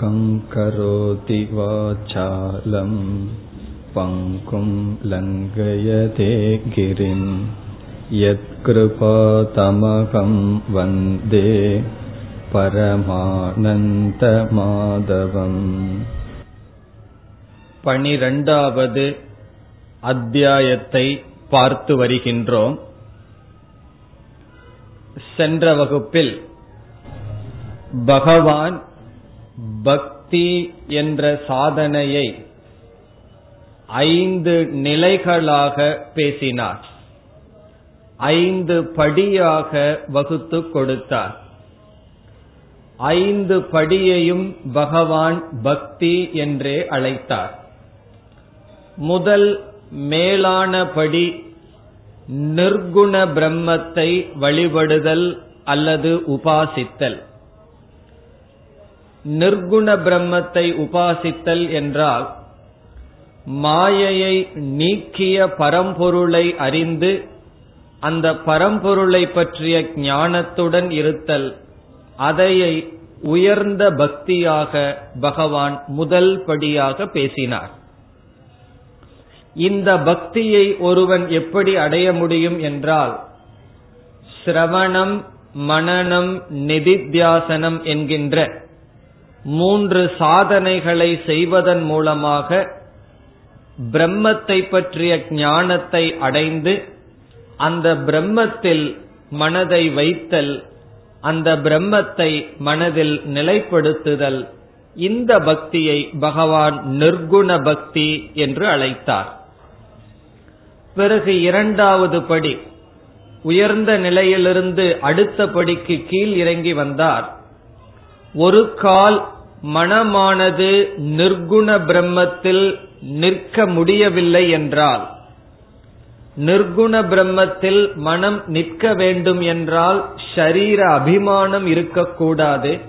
मूकं करोति वाचालं पङ्कुं लङ्घयते गिरिं यत्कृपातमहं वन्दे परमानन्दमाधवम् பனிரெண்டாவது அத்தியாயத்தை பார்த்து வருகின்றோம் சென்ற வகுப்பில் பகவான் பக்தி என்ற சாதனையை ஐந்து நிலைகளாக பேசினார். ஐந்து படியாக வகுத்து கொடுத்தார். ஐந்து படியையும் பகவான் பக்தி என்றே அழைத்தார். முதல் மேலான படி நிர்குண பிரம்மத்தை வழிபடுதல் அல்லது உபாசித்தல். நிர்குண பிரம்மத்தை உபாசித்தல் என்றால் மாயையை நீக்கிய பரம்பொருளை அறிந்து அந்த பரம்பொருளை பற்றிய ஞானத்துடன் இருத்தல் அதையை உயர்ந்த பக்தியாக பகவான் முதல் படியாக பேசினார். இந்த பக்தியை ஒருவன் எப்படி அடைய முடியும் என்றால் சிரவணம் மனநம் நிதித்தியாசனம் என்கின்ற மூன்று சாதனைகளை செய்வதன் மூலமாக பிரம்மத்தை பற்றிய ஞானத்தை அடைந்து அந்த பிரம்மத்தில் மனதை வைத்தல் அந்த பிரம்மத்தை மனதில் நிலைப்படுத்துதல் இந்த பக்தியை பகவான் நிர்குண பக்தி என்று அழைத்தார். பிறகு இரண்டாவது படி உயர்ந்த நிலையிலிருந்து அடுத்த படிக்கு கீழ் இறங்கி வந்தார். ஒரு கால் மனமானது நிர்குண பிரம்மத்தில் நிற்க முடியவில்லை என்றால் நிர்குண பிரம்மத்தில் மனம் நிற்க வேண்டும் என்றால் ஷரீர அபிமானம் இருக்கக்கூடாது.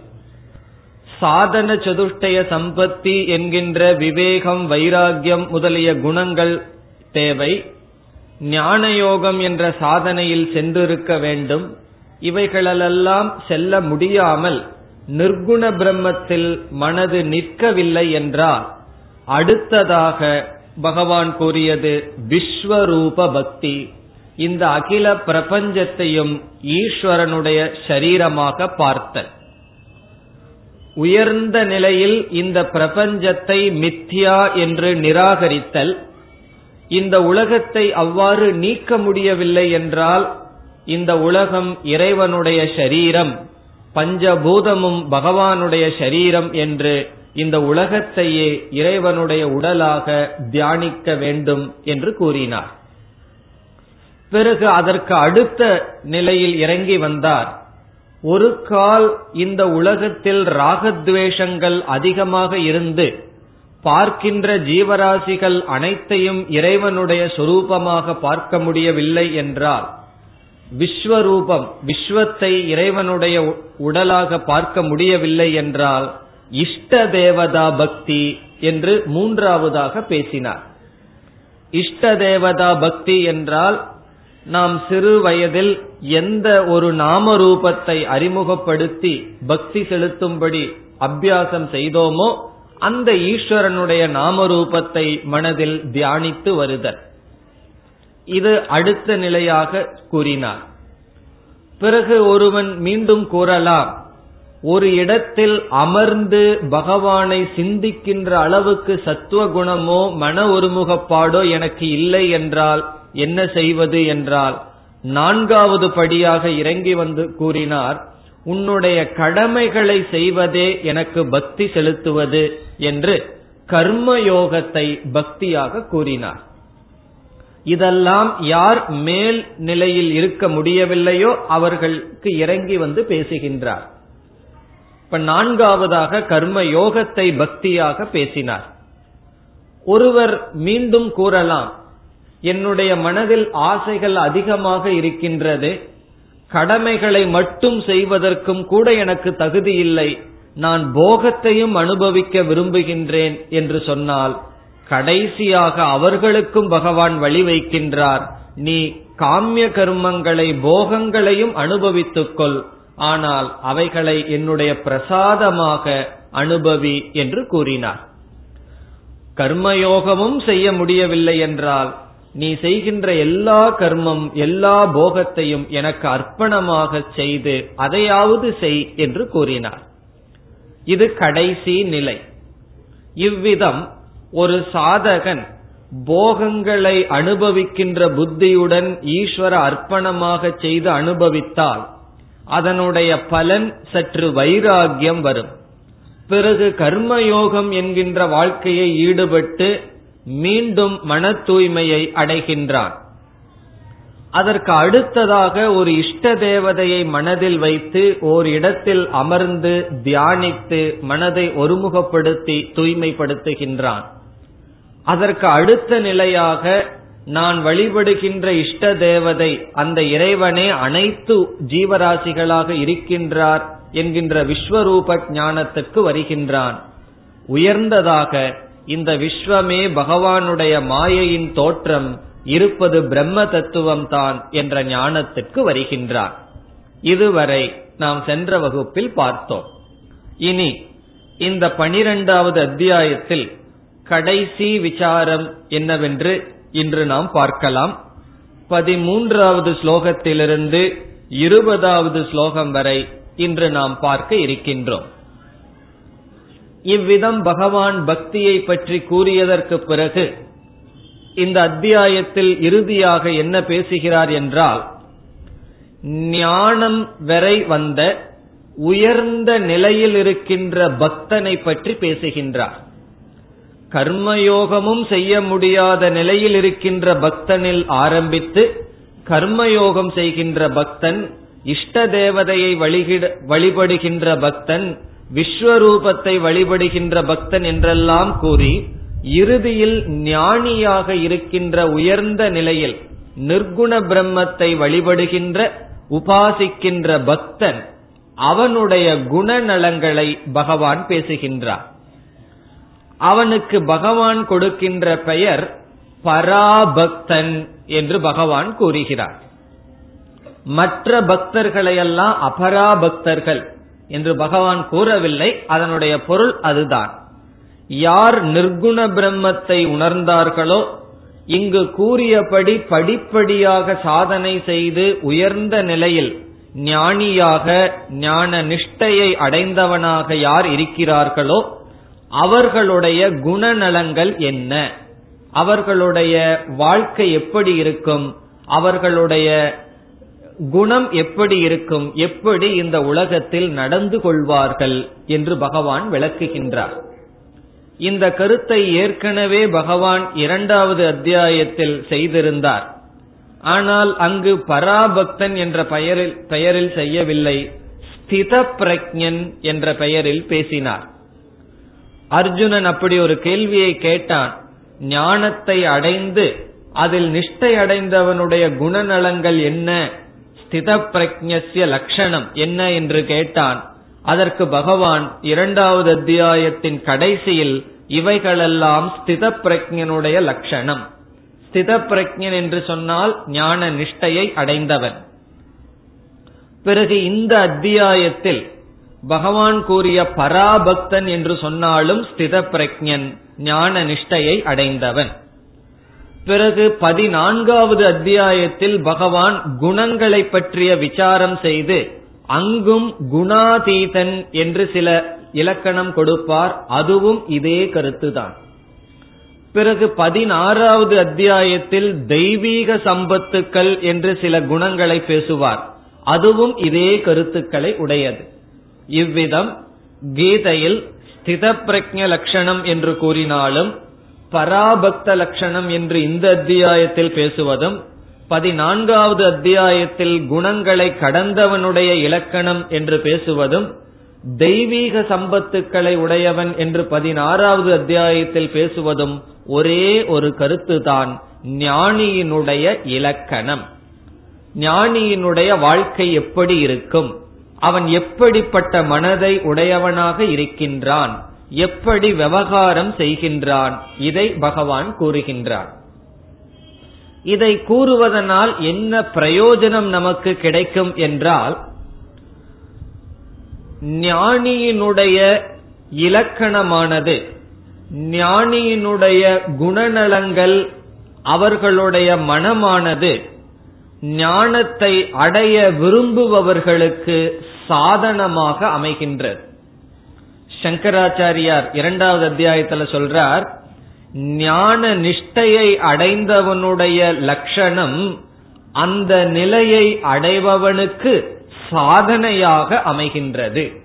சாதன சதுஷ்டய சம்பத்தி என்கின்ற விவேகம் வைராகியம் முதலிய குணங்கள் தேவை. ஞானயோகம் என்ற சாதனையில் சென்றிருக்க வேண்டும். இவைகளெல்லாம் செல்ல முடியாமல் நிர்குண பிரம்மத்தில் மனது நிற்கவில்லை என்றால் அடுத்ததாக பகவான் கூறியது விஸ்வரூப பக்தி. இந்த அகில பிரபஞ்சத்தையும் ஈஸ்வரனுடைய சரீரமாக பார்த்தல். உயர்ந்த நிலையில் இந்த பிரபஞ்சத்தை மித்யா என்று நிராகரித்தல். இந்த உலகத்தை அவ்வாறு நீக்க முடியவில்லை என்றால் இந்த உலகம் இறைவனுடைய சரீரம். பஞ்சபூதமும் பகவானுடைய சரீரம் என்று இந்த உலகத்தையே இறைவனுடைய உடலாக தியானிக்க வேண்டும் என்று கூறினார். பிறகு அதற்கு அடுத்த நிலையில் இறங்கி வந்தார். ஒரு கால் இந்த உலகத்தில் ராகத்வேஷங்கள் அதிகமாக இருந்து பார்க்கின்ற ஜீவராசிகள் அனைத்தையும் இறைவனுடைய சொரூபமாக பார்க்க முடியவில்லை என்றால் விஸ்வரூபம் விஸ்வத்தை இறைவனுடைய உடலாக பார்க்க முடியவில்லை என்றால் இஷ்ட தேவதா பக்தி என்று மூன்றாவதாக பேசினார். இஷ்ட தேவதா பக்தி என்றால் நாம் சிறு வயதில் எந்த ஒரு நாம ரூபத்தை அறிமுகப்படுத்தி பக்தி செலுத்தும்படி அபியாசம் செய்தோமோ அந்த ஈஸ்வரனுடைய நாம ரூபத்தை மனதில் தியானித்து வருதல். இது அடுத்த நிலையாக கூறினார். பிறகு ஒருவன் மீண்டும் கூறலாம் ஒரு இடத்தில் அமர்ந்து பகவானை சிந்திக்கின்ற அளவுக்கு சத்துவ குணமோ மன ஒருமுகப்பாடோ எனக்கு இல்லை என்றால் என்ன செய்வது என்றால் நான்காவது படியாக இறங்கி வந்து கூறினார் உன்னுடைய கடமைகளை செய்வதே எனக்கு பக்தி செலுத்துவது என்று கர்மயோகத்தை பக்தியாக கூறினார். இதெல்லாம் யார் மேல் நிலையில் இருக்க முடியவில்லையோ அவர்களுக்கு இறங்கி வந்து பேசுகின்றார். இப்ப நான்காவதாக கர்ம யோகத்தை பக்தியாக பேசினார். ஒருவர் மீண்டும் கூறலாம் என்னுடைய மனதில் ஆசைகள் அதிகமாக இருக்கின்றது கடமைகளை மட்டும் செய்வதற்கும் கூட எனக்கு தகுதி இல்லை நான் போகத்தையும் அனுபவிக்க விரும்புகின்றேன் என்று சொன்னால் கடைசியாக அவர்களுக்கும் பகவான் வழி வைக்கின்றார். நீ காமிய கர்மங்களை போகங்களையும் அனுபவித்துக் கொள் ஆனால் அவைகளை என்னுடைய பிரசாதமாக அனுபவி என்று கூறினார். கர்மயோகமும் செய்ய முடியவில்லை என்றால் நீ செய்கின்ற எல்லா கர்மம் எல்லா போகத்தையும் எனக்கு அர்ப்பணமாக செய்து அதையாவது செய் என்று கூறினார். இது கடைசி நிலை. இவ்விதம் ஒரு சாதகன் போகங்களை அனுபவிக்கின்ற புத்தியுடன் ஈஸ்வர அர்ப்பணமாக செய்து அனுபவித்தால் அதனுடைய பலன் சற்று வைராகியம் வரும். பிறகு கர்மயோகம் என்கின்ற வாழ்க்கையை ஈடுபட்டு மீண்டும் மன தூய்மையை அடைகின்றான். அதற்கு அடுத்ததாக ஒரு இஷ்ட தேவதையை மனதில் வைத்து ஓர் இடத்தில் அமர்ந்து தியானித்து மனதை ஒருமுகப்படுத்தி தூய்மைப்படுத்துகின்றான். அதற்கு அடுத்த நிலையாக நான் வழிபடுகின்ற இஷ்ட தேவதை அந்த இறைவனே அனைத்து ஜீவராசிகளாக இருக்கின்றார் என்கின்ற விஸ்வரூப ஞானத்துக்கு வருகின்றான். உயர்ந்ததாக இந்த விஸ்வமே பகவானுடைய மாயையின் தோற்றம் இருப்பது பிரம்ம தத்துவம் தான் என்ற ஞானத்திற்கு வருகின்றார். இதுவரை நாம் சென்ற வகுப்பில் பார்த்தோம். இனி இந்த பனிரெண்டாவது அத்தியாயத்தில் கடைசி விசாரம் என்னவென்று இன்று நாம் பார்க்கலாம். பதிமூன்றாவது ஸ்லோகத்திலிருந்து இருபதாவது ஸ்லோகம் வரை இன்று நாம் பார்க்க இருக்கின்றோம். இவ்விதம் பகவான் பக்தியை பற்றி கூறியதற்கு பிறகு இந்த அத்தியாயத்தில் இறுதியாக என்ன பேசுகிறார் என்றால் ஞானம் வரை வந்த உயர்ந்த நிலையில் இருக்கின்ற பக்தனை பற்றி பேசுகின்றார். கர்மயோகமும் செய்ய முடியாத நிலையில் இருக்கின்ற பக்தனில் ஆரம்பித்து கர்மயோகம் செய்கின்ற பக்தன் இஷ்ட தேவதையை வழிபடுகின்ற பக்தன் விஸ்வரூபத்தை வழிபடுகின்ற பக்தன் என்றெல்லாம் கூறி இறுதியில் ஞானியாக இருக்கின்ற உயர்ந்த நிலையில் நிர்குண பிரம்மத்தை வழிபடுகின்ற உபாசிக்கின்ற பக்தன் அவனுடைய குணநலங்களை பகவான் பேசுகின்றார். அவனுக்கு பகவான் கொடுக்கின்ற பெயர் பராபக்தன் என்று பகவான் கூறுகிறார். மற்ற பக்தர்களையெல்லாம் அபராபக்தர்கள் என்று பகவான் கூறவில்லை. அதனுடைய பொருள் அதுதான். யார் நிர்குண பிரம்மத்தை உணர்ந்தார்களோ இங்கு கூறியபடி படிப்படியாக சாதனை செய்து உயர்ந்த நிலையில் ஞானியாக ஞான நிஷ்டையை அடைந்தவனாக யார் இருக்கிறார்களோ அவர்களுடைய குணநலங்கள் என்ன? அவர்களுடைய வாழ்க்கை எப்படி இருக்கும்? அவர்களுடைய குணம் எப்படி இருக்கும்? எப்படி இந்த உலகத்தில் நடந்து கொள்வார்கள்? என்று பகவான் விளக்குகின்றார். இந்த கருத்தை ஏற்கனவே பகவான் இரண்டாவது அத்தியாயத்தில் செய்திருந்தார். ஆனால் அங்கு பராபக்தன் என்ற பெயரில் பெயரில் செய்யவில்லை. ஸ்தித பிரஜன் என்ற பெயரில் பேசினார். அர்ஜுனன் அப்படி ஒரு கேள்வியை கேட்டான். ஞானத்தை அடைந்து அதில் நிஷ்டை அடைந்தவனுடைய குணநலங்கள் என்ன? ஸ்தித பிரஜ்ய லட்சணம் என்ன என்று கேட்டான். அதற்கு பகவான் இரண்டாவது அத்தியாயத்தின் கடைசியில் இவைகளெல்லாம் ஸ்தித பிரஜனுடைய லட்சணம் ஸ்தித பிரஜன் என்று சொன்னால் ஞான நிஷ்டையை அடைந்தவன். பிறகு இந்த அத்தியாயத்தில் பகவான் கூறிய பராபக்தன் என்று சொன்னாலும் ஸ்தித பிரஜன் ஞான நிஷ்டையை அடைந்தவன். பிறகு பதினான்காவது அத்தியாயத்தில் பகவான் குணங்களை பற்றிய விசாரம் செய்து அங்கும் குணாதீதன் என்று சில இலக்கணம் கொடுப்பார். அதுவும் இதே கருத்துதான். பிறகு பதினாறாவது அத்தியாயத்தில் தெய்வீக சம்பத்துக்கள் என்று சில குணங்களை பேசுவார். அதுவும் இதே கருத்துக்களை உடையது. இவ்விதம் கீதையில் ஸ்தித பிரஜ லட்சணம் என்று கூறினாலும் பராபக்த லட்சணம் என்று இந்த அத்தியாயத்தில் பேசுவதும் பதினான்காவது அத்தியாயத்தில் குணங்களை கடந்தவனுடைய இலக்கணம் என்று பேசுவதும் தெய்வீக சம்பத்துக்களை உடையவன் என்று பதினாறாவது அத்தியாயத்தில் பேசுவதும் ஒரே ஒரு கருத்துதான் ஞானியினுடைய இலக்கணம். ஞானியினுடைய வாழ்க்கை எப்படி இருக்கும்? அவன் எப்படிப்பட்ட மனதை உடையவனாக இருக்கின்றான்? எப்படி விவகாரம் செய்கின்றான்? இதை பகவான் கூறுகின்றான் இதை கூறுவதனால் என்ன பிரயோஜனம் நமக்கு கிடைக்கும் என்றால் ஞானியினுடைய இலக்கணமானது ஞானியினுடைய குணநலங்கள் அவர்களுடைய மனமானது ஞானத்தை அடைய விரும்புபவர்களுக்கு சாதனமாக அமைகின்றது. சங்கராச்சாரியார் இரண்டாவது அத்தியாயத்துல சொல்றார் ஞான நிஷ்டையை அடைந்தவனுடைய லட்சணம் அந்த நிலையை அடைபவனுக்கு சாதனையாக அமைகின்றது.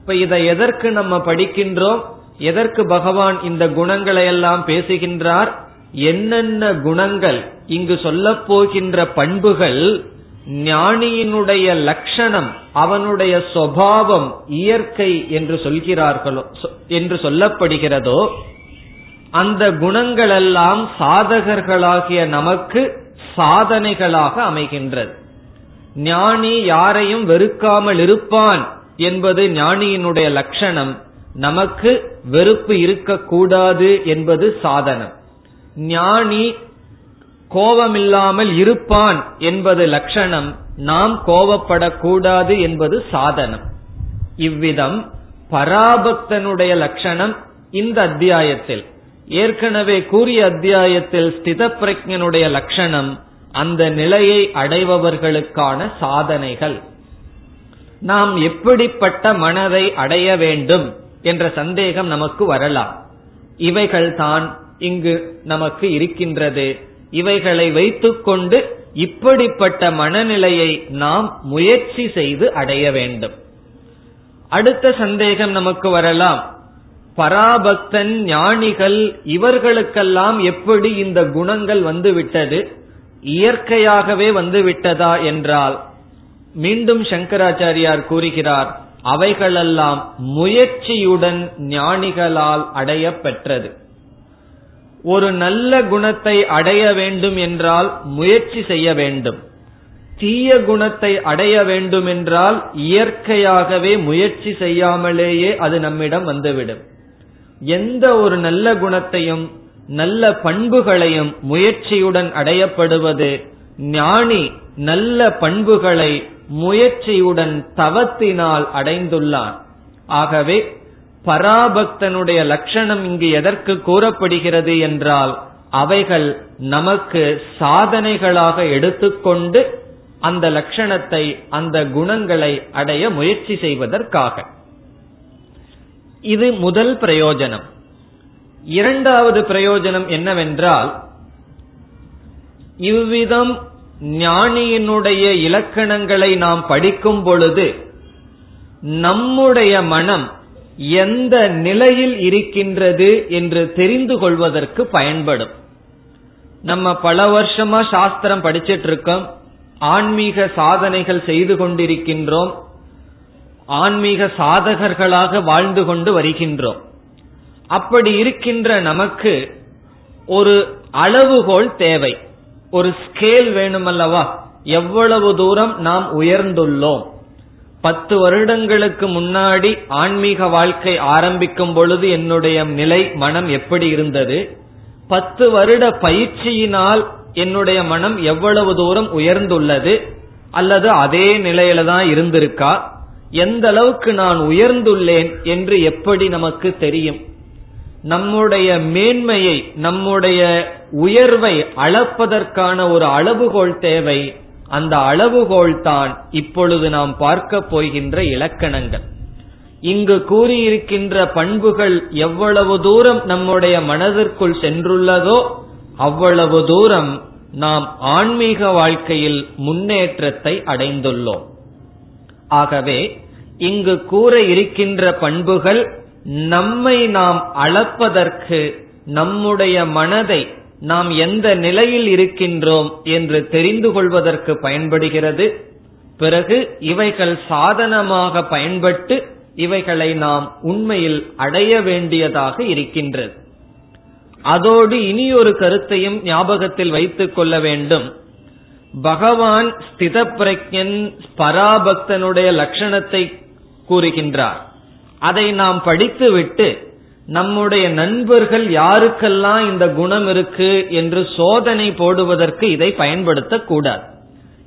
இப்ப இதை எதற்கு நம்ம படிக்கின்றோம்? எதற்கு பகவான் இந்த குணங்களை எல்லாம் பேசுகின்றார்? என்னென்ன குணங்கள் இங்கு சொல்ல போகின்ற பண்புகள் ஞானியினுடைய லட்சணம் அவனுடைய சுவாவம் இயற்கை என்று சொல்கிறார்களோ என்று சொல்லப்படுகிறதோ அந்த குணங்களெல்லாம் சாதகர்களாகிய நமக்கு சாதனைகளாக அமைகின்றது. ஞானி யாரையும் வெறுக்காமல் இருப்பான் என்பது ஞானியினுடைய லட்சணம் நமக்கு வெறுப்பு இருக்கக்கூடாது என்பது சாதனம். ஞானி கோபமில்லாமல் இருப்பான் என்பது லட்சணம் நாம் கோபப்படக்கூடாது என்பது சாதனம். இவ்விதம் பராபக்தனுடைய லட்சணம் இந்த அத்தியாயத்தில். ஏற்கனவே கூறிய அத்தியாயத்தில் ஸ்தித பிரஜனுடைய லட்சணம் அந்த நிலையை அடைபவர்களுக்கான சாதனைகள். நாம் எப்படிப்பட்ட மனதை அடைய வேண்டும் என்ற சந்தேகம் நமக்கு வரலாம். இவைகள் தான் இங்கு நமக்கு இருக்கின்றது. இவைகளை வைத்துக்கொண்டு இப்படிப்பட்ட மனநிலையை நாம் முயற்சி செய்து அடைய வேண்டும். அடுத்த சந்தேகம் நமக்கு வரலாம். பராபக்தன் ஞானிகள் இவர்களுக்கெல்லாம் எப்படி இந்த குணங்கள் வந்துவிட்டது? இயற்கையாகவே வந்துவிட்டதா என்றால் மீண்டும் சங்கராச்சாரியார் கூறுகிறார் அவைகளெல்லாம் முயற்சியுடன் ஞானிகளால் அடைய பெற்றது ஒரு நல்ல குணத்தை அடைய வேண்டும் என்றால் முயற்சி செய்ய வேண்டும். தீய குணத்தை அடைய வேண்டும் என்றால் இயற்கையாகவே முயற்சி செய்யாமலேயே அது நம்மிடம் வந்துவிடும். எந்த ஒரு நல்ல குணத்தையும் நல்ல பண்புகளையும் முயற்சியுடன் அடையப்படுவது ஞானி நல்ல பண்புகளை முயற்சியுடன் தவத்தினால் அடைந்துள்ளான். ஆகவே பராபக்தனுடைய லட்சணம் இங்கு எதற்கு கூறப்படுகிறது என்றால் அவைகள் நமக்கு சாதனைகளாக எடுத்துக்கொண்டு அந்த லட்சணத்தை அந்த குணங்களை அடைய முயற்சி செய்வதற்காக. இது முதல் பிரயோஜனம். இரண்டாவது பிரயோஜனம் என்னவென்றால் இவ்விதம் ஞானியினுடைய இலக்கணங்களை நாம் படிக்கும் பொழுது நம்முடைய மனம் எந்த நிலையில் இருக்கின்றது என்று தெரிந்து கொள்வதற்கு பயன்படும். நம்ம பல வருஷமா சாஸ்திரம் படிச்சிட்டு இருக்கோம். ஆன்மீக சாதனைகள் செய்து கொண்டிருக்கின்றோம். ஆன்மீக சாதகர்களாக வாழ்ந்து கொண்டு வருகின்றோம். அப்படி இருக்கின்ற நமக்கு ஒரு அளவுகோல் தேவை. ஒரு ஸ்கேல் வேணுமல்லவா? எவ்வளவு தூரம் நாம் உயர்ந்துள்ளோம்? பத்து வருடங்களுக்கு முன்னாடி ஆன்மீக வாழ்க்கை ஆரம்பிக்கும் பொழுது என்னுடைய நிலை மனம் எப்படி இருந்தது? பத்து வருட பயிற்சியினால் என்னுடைய மனம் எவ்வளவு தூரம் உயர்ந்துள்ளது? அல்லது அதே நிலையில தான் இருந்திருக்கா? எந்த அளவுக்கு நான் உயர்ந்துள்ளேன் என்று எப்படி நமக்கு தெரியும்? நம்முடைய மேன்மையை நம்முடைய உயர்வை அளப்பதற்கான ஒரு அளவுகோல் தேவை. அந்த அளவுகோல் தான் இப்பொழுது நாம் பார்க்க போகின்ற இலக்கணங்கள். இங்கு கூறியிருக்கின்ற பண்புகள் எவ்வளவு தூரம் நம்முடைய மனதிற்குள் சென்றுள்ளதோ அவ்வளவு தூரம் நாம் ஆன்மீக வாழ்க்கையில் முன்னேற்றத்தை அடைந்துள்ளோம். ஆகவே இங்கு கூற இருக்கின்ற பண்புகள் நம்மை நாம் அளப்பதற்கு நம்முடைய மனதை நாம் எந்த நிலையில் இருக்கின்றோம் என்று தெரிந்து கொள்வதற்கு பயன்படுகிறது. பிறகு இவைகள் சாதனமாக பயன்பட்டு இவைகளை நாம் உண்மையில் அடைய வேண்டியதாக இருக்கின்றது. அதோடு இனி ஒரு கருத்தையும் ஞாபகத்தில் வைத்துக் கொள்ள வேண்டும். பகவான் ஸ்தித பிரஜன் பராபக்தனுடைய லட்சணத்தை கூறுகின்றார். அதை நாம் படித்துவிட்டு நம்முடைய நண்பர்கள் யாருக்கெல்லாம் இந்த குணம் இருக்கு என்று சோதனை போடுவதற்கு இதை பயன்படுத்தக்கூடாது.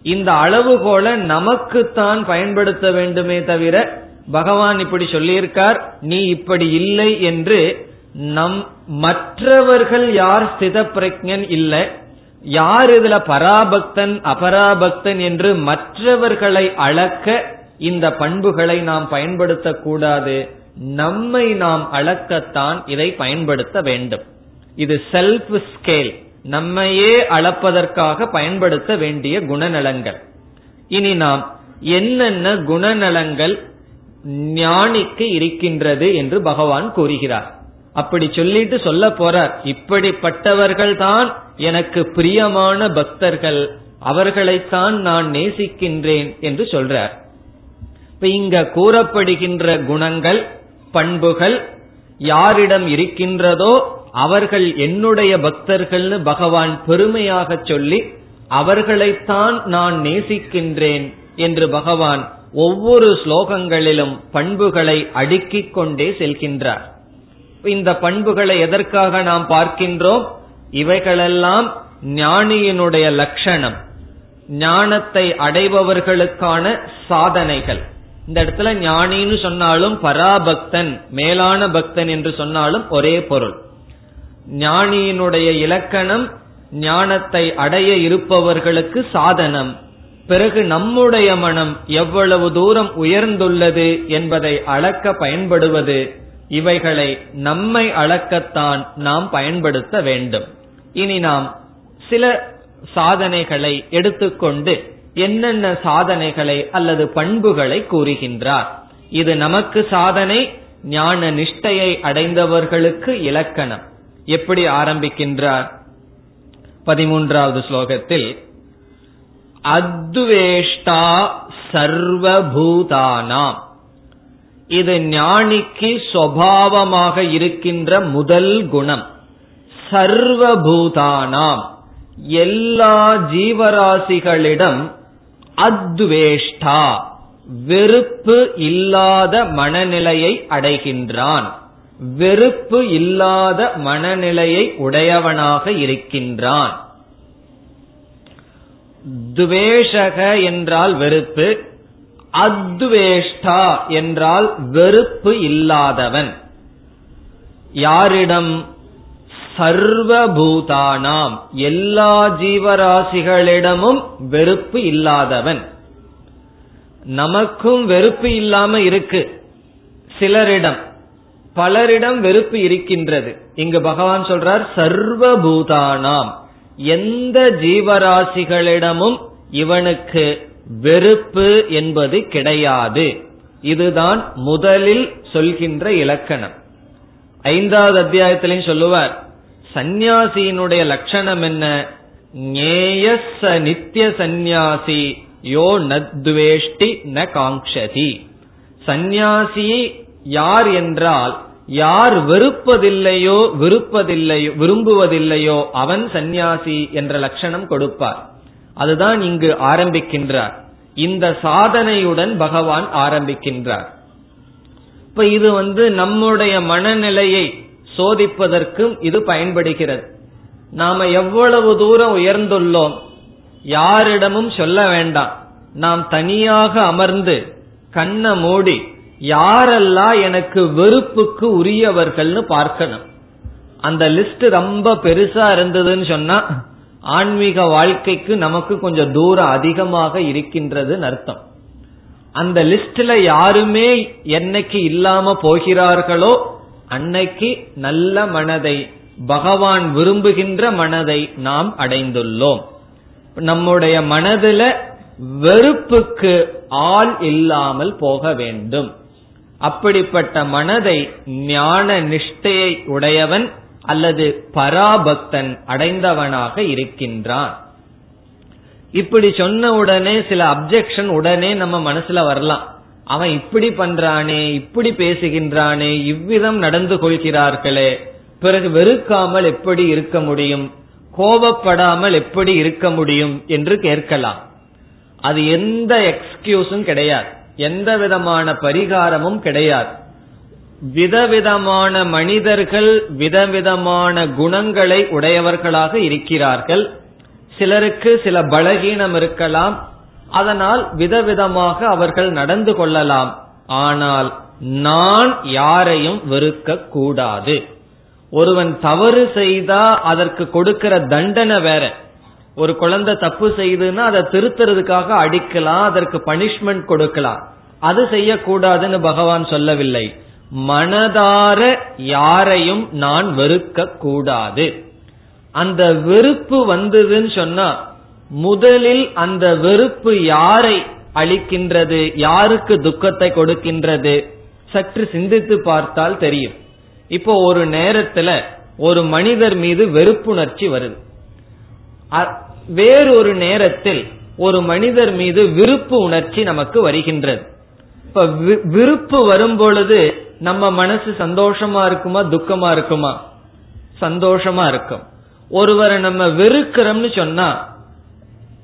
இந்த அளவுகோல நமக்குத்தான் பயன்படுத்த வேண்டுமே தவிர பகவான் இப்படி சொல்லியிருக்கார் நீ இப்படி இல்லை என்று நம் மற்றவர்கள் யார் ஸ்தித பிரஜன் இல்லை யார் இதுல பராபக்தன் அபராபக்தன் என்று மற்றவர்களை அளக்க இந்த பண்புகளை நாம் பயன்படுத்தக்கூடாது. நம்மை நாம் அளக்கத்தான் இதை பயன்படுத்த வேண்டும். இது செல்ஃப் ஸ்கேல் நம்மையே அளப்பதற்காக பயன்படுத்த வேண்டிய குணநலங்கள் இனி நாம் என்னென்ன குணநலங்கள் ஞானிக்கு இருக்கின்றது என்று பகவான் கூறுகிறார். அப்படி சொல்லிட்டு சொல்ல போறார். இப்படிப்பட்டவர்கள் தான் எனக்கு பிரியமான பக்தர்கள். அவர்களைத்தான் நான் நேசிக்கின்றேன் என்று சொல்றார். இப்ப இங்க கூறப்படுகின்ற குணங்கள் பண்புகள் யாரிடம் இருக்கின்றதோ அவர்கள் என்னுடைய பக்தர்கள்னு பகவான் பெருமையாக சொல்லி அவர்களைத்தான் நான் நேசிக்கின்றேன் என்று பகவான் ஒவ்வொரு ஸ்லோகங்களிலும் பண்புகளை அடுக்கிக் கொண்டே செல்கின்றார். இந்த பண்புகளை எதற்காக நாம் பார்க்கின்றோம்? இவைகளெல்லாம் ஞானியினுடைய லட்சணம். ஞானத்தை அடைபவர்களுக்கான சாதனைகள். இந்த இடத்துல ஞானின்னு சொன்னாலும் பராபக்தன் மேலான பக்தன் என்று சொன்னாலும் ஒரே பொருள். ஞானியினுடைய இலக்கணம் ஞானத்தை அடைய இருப்பவர்களுக்கு சாதனம். பிறகு நம்முடைய மனம் எவ்வளவு தூரம் உயர்ந்துள்ளது என்பதை அளக்க பயன்படுவது இவைகளை நம்மை அளக்கத்தான் நாம் பயன்படுத்த வேண்டும். இனி நாம் சில சாதனைகளை எடுத்துக்கொண்டு என்னென்ன சாதனைகளை அல்லது பண்புகளை கூறுகின்றார். இது நமக்கு சாதனை ஞான நிஷ்டையை அடைந்தவர்களுக்கு இலக்கணம். எப்படி ஆரம்பிக்கின்றார்? பதிமூன்றாவது ஸ்லோகத்தில் அத்வேஷ்டா சர்வபூதானாம். இது ஞானிக்கு சுவாவமாக இருக்கின்ற முதல் குணம். சர்வபூதானாம். எல்லா ஜீவராசிகளிடம் அத்வேஷ்டா வெறுப்பு இல்லாத மனநிலையை அடைகின்றான். வெறுப்பு இல்லாத மனநிலையை உடையவனாக இருக்கின்றான். துவேஷக என்றால் வெறுப்பு அத்வேஷ்டா என்றால் வெறுப்பு இல்லாதவன். யாரிடம் சர்வபூதானாம். எல்லா ஜீவராசிகளிடமும் வெறுப்பு இல்லாதவன். நமக்கும் வெறுப்பு இல்லாம இருக்கு. சிலரிடம். பலரிடம் வெறுப்பு இருக்கின்றது. இங்கு பகவான் சொல்றார் சர்வபூதானாம். எந்த ஜீவராசிகளிடமும் இவனுக்கு வெறுப்பு என்பது கிடையாது. இதுதான் முதலில் சொல்கின்ற இலக்கணம். ஐந்தாவது அத்தியாயத்திலையும் சொல்லுவார் சந்நியாசியினுடைய லட்சணம் என்ன? ஞேயச நித்திய சந்நியாசி யோ நத்வேஷ்டி ந காங்ஷதி சந்நியாசி யார் என்றால் யார் வெறுப்பதில்லையோ விருப்பதில்லையோ விரும்புவதில்லையோ அவன் சந்நியாசி என்ற லட்சணம் கொடுப்பார். அதுதான் இங்கு ஆரம்பிக்கின்றார். இந்த சாதனையுடன் பகவான் ஆரம்பிக்கின்றார். இப்ப இது வந்து நம்முடைய மனநிலையை சோதிப்பதற்கும் இது பயன்படுகிறது. நாம எவ்வளவு தூரம் உயர்ந்துள்ளோம் யாரிடமும் சொல்ல வேண்டாம். நாம் தனியாக அமர்ந்து கண்ண மூடி யாரெல்லாம் எனக்கு வெறுப்புக்கு உரியவர்கள்னு பார்க்கணும். அந்த லிஸ்ட் ரொம்ப பெருசா இருந்ததுன்னு சொன்னா ஆன்மீக வாழ்க்கைக்கு நமக்கு கொஞ்சம் தூரம் அதிகமாக இருக்கின்றது அர்த்தம். அந்த லிஸ்ட்ல யாருமே என்னைக்கு இல்லாம போகிறார்களோ அன்னைக்கு நல்ல மனதை பகவான் விரும்புகின்ற மனதை நாம் அடைந்துள்ளோம். நம்முடைய மனதுல வெறுப்புக்கு ஆள் இல்லாமல் போக வேண்டும். அப்படிப்பட்ட மனதை ஞான நிஷ்டையை உடையவன் அல்லது பராபக்தன் அடைந்தவனாக இருக்கின்றான். இப்படி சொன்ன உடனே சில அப்செக்ஷன் உடனே நம்ம மனசுல வரலாம். அவன் இப்படி பண்றானே இப்படி பேசுகின்றானே இவ்விதம் நடந்து கொள்கிறார்களே. பிறகு வெறுக்காமல் எப்படி இருக்க முடியும்? கோபப்படாமல் எப்படி இருக்க முடியும் என்று கேட்கலாம். அது எந்த எக்ஸ்கியூஸும் கிடையாது. எந்த விதமான பரிகாரமும் கிடையாது. விதவிதமான மனிதர்கள் விதவிதமான குணங்களை உடையவர்களாக இருக்கிறார்கள். சிலருக்கு சில பலகீனம் இருக்கலாம் அதனால் விதவிதமாக அவர்கள் நடந்து கொள்ளலாம். ஆனால் நான் யாரையும் வெறுக்க கூடாது. ஒருவன் தவறு செய்தா அதற்கு கொடுக்கிற தண்டனை வேற. ஒரு குழந்தை தப்பு செய்துன்னா அதை திருத்துறதுக்காக அடிக்கலாம் அதற்கு பனிஷ்மெண்ட் கொடுக்கலாம். அது செய்யக்கூடாதுன்னு பகவான் சொல்லவில்லை. மனதார யாரையும் நான் வெறுக்க கூடாது. அந்த வெறுப்பு வந்ததுன்னு சொன்னா முதலில் அந்த வெறுப்பு யாரை அளிக்கின்றது யாருக்கு துக்கத்தை கொடுக்கின்றது சற்று சிந்தித்து பார்த்தால் தெரியும். இப்போ ஒரு நேரத்துல ஒரு மனிதர் மீது வெறுப்புணர்ச்சி வருது. வேறொரு நேரத்தில் ஒரு மனிதர் மீது விருப்பு உணர்ச்சி நமக்கு வருகின்றது. இப்ப விருப்பு வரும் பொழுது நம்ம மனசு சந்தோஷமா இருக்குமா துக்கமா இருக்குமா? சந்தோஷமா இருக்கும். ஒருவரை நம்ம வெறுக்கிறோம்னு சொன்னா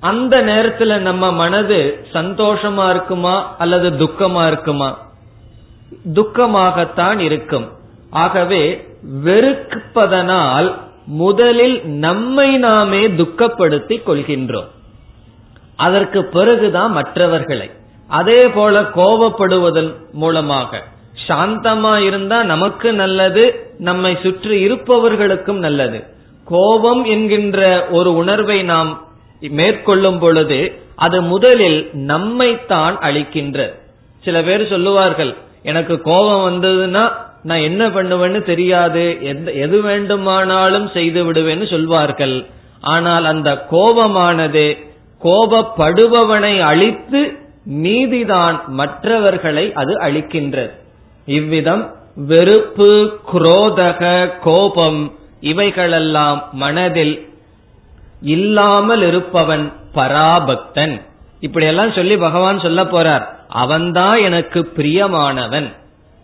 அந்த நேரத்துல நம்ம மனது சந்தோஷமா இருக்குமா அல்லது துக்கமா இருக்குமா? துக்கமாகத்தான் இருக்கும். ஆகவே வெறுப்பதனால் முதலில் நம்மை நாமே துக்கப்படுத்திக் கொள்கின்றோம். அதற்கு பிறகுதான் மற்றவர்களை. அதே போல கோபப்படுவதன் மூலமாக. சாந்தமா இருந்தா நமக்கு நல்லது நம்மை சுற்றி இருப்பவர்களுக்கும் நல்லது. கோபம் என்கின்ற ஒரு உணர்வை நாம் மேற்கொள்ளும் பொழுது அது முதலில் நம்மைத்தான் அழிக்கின்ற. சில பேர் சொல்லுவார்கள் எனக்கு கோபம் வந்ததுன்னா நான் என்ன பண்ணுவேன்னு தெரியாது. எது வேண்டுமானாலும் செய்து விடுவேன்னு சொல்வார்கள். ஆனால் அந்த கோபமானது கோபப்படுபவனை அழித்து நீதிதான் மற்றவர்களை அது அழிக்கின்றது இவ்விதம் வெறுப்பு குரோதக கோபம் இவைகளெல்லாம் மனதில் இல்லாமல் இருப்பவன் பராபக்தன். இப்படியெல்லாம் சொல்லி பகவான் சொல்ல போறார். அவன்தான் எனக்கு பிரியமானவன்.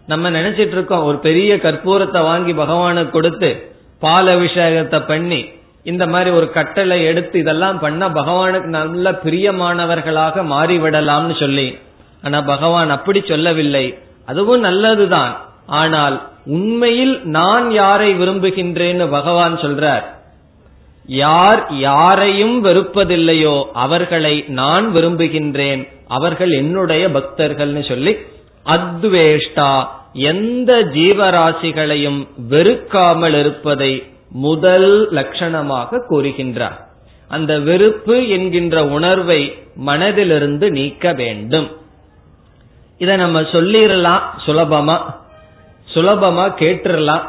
நம்ம நினைச்சிட்டு இருக்கோம் ஒரு பெரிய கற்பூரத்தை வாங்கி பகவானுக்கு கொடுத்து பால் அபிஷேகத்தை பண்ணி இந்த மாதிரி ஒரு கட்டளை எடுத்து இதெல்லாம் பண்ண பகவானுக்கு நல்ல பிரியமானவர்களாக மாறிவிடலாம்னு சொல்லி. ஆனா பகவான் அப்படி சொல்லவில்லை. அதுவும் நல்லதுதான். ஆனால் உண்மையில் நான் யாரை விரும்புகின்றேன்னு பகவான் சொல்றார். யார் யாரையும் வெறுப்பதில்லையோ அவர்களை நான் விரும்புகின்றேன். அவர்கள் என்னுடைய பக்தர்கள்னு சொல்லி அத்வேஷ்டா எந்த ஜீவராசிகளையும் வெறுக்காமல் இருப்பதை முதல் லட்சணமாக கூறுகின்றார். அந்த வெறுப்பு என்கின்ற உணர்வை மனதிலிருந்து நீக்க வேண்டும். இத நம்ம சொல்லிடலாம் சுலபமா? சுலபமா கேட்டுடலாம்.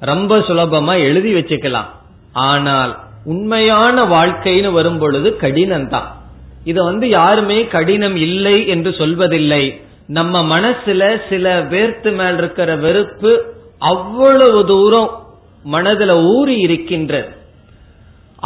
ரொம்ப சுலபமா எழுதி வச்சுக்கலாம். ஆனால் உண்மையான வாழ்க்கைன்னு வரும் பொழுது கடினம் தான் இத வந்து யாருமே கடினம் இல்லை என்று சொல்வதில்லை. நம்ம மனசுல சில பேர்த்து மேல் இருக்கிற வெறுப்பு அவ்வளவு தூரம் மனதுல ஊறி இருக்கின்றது.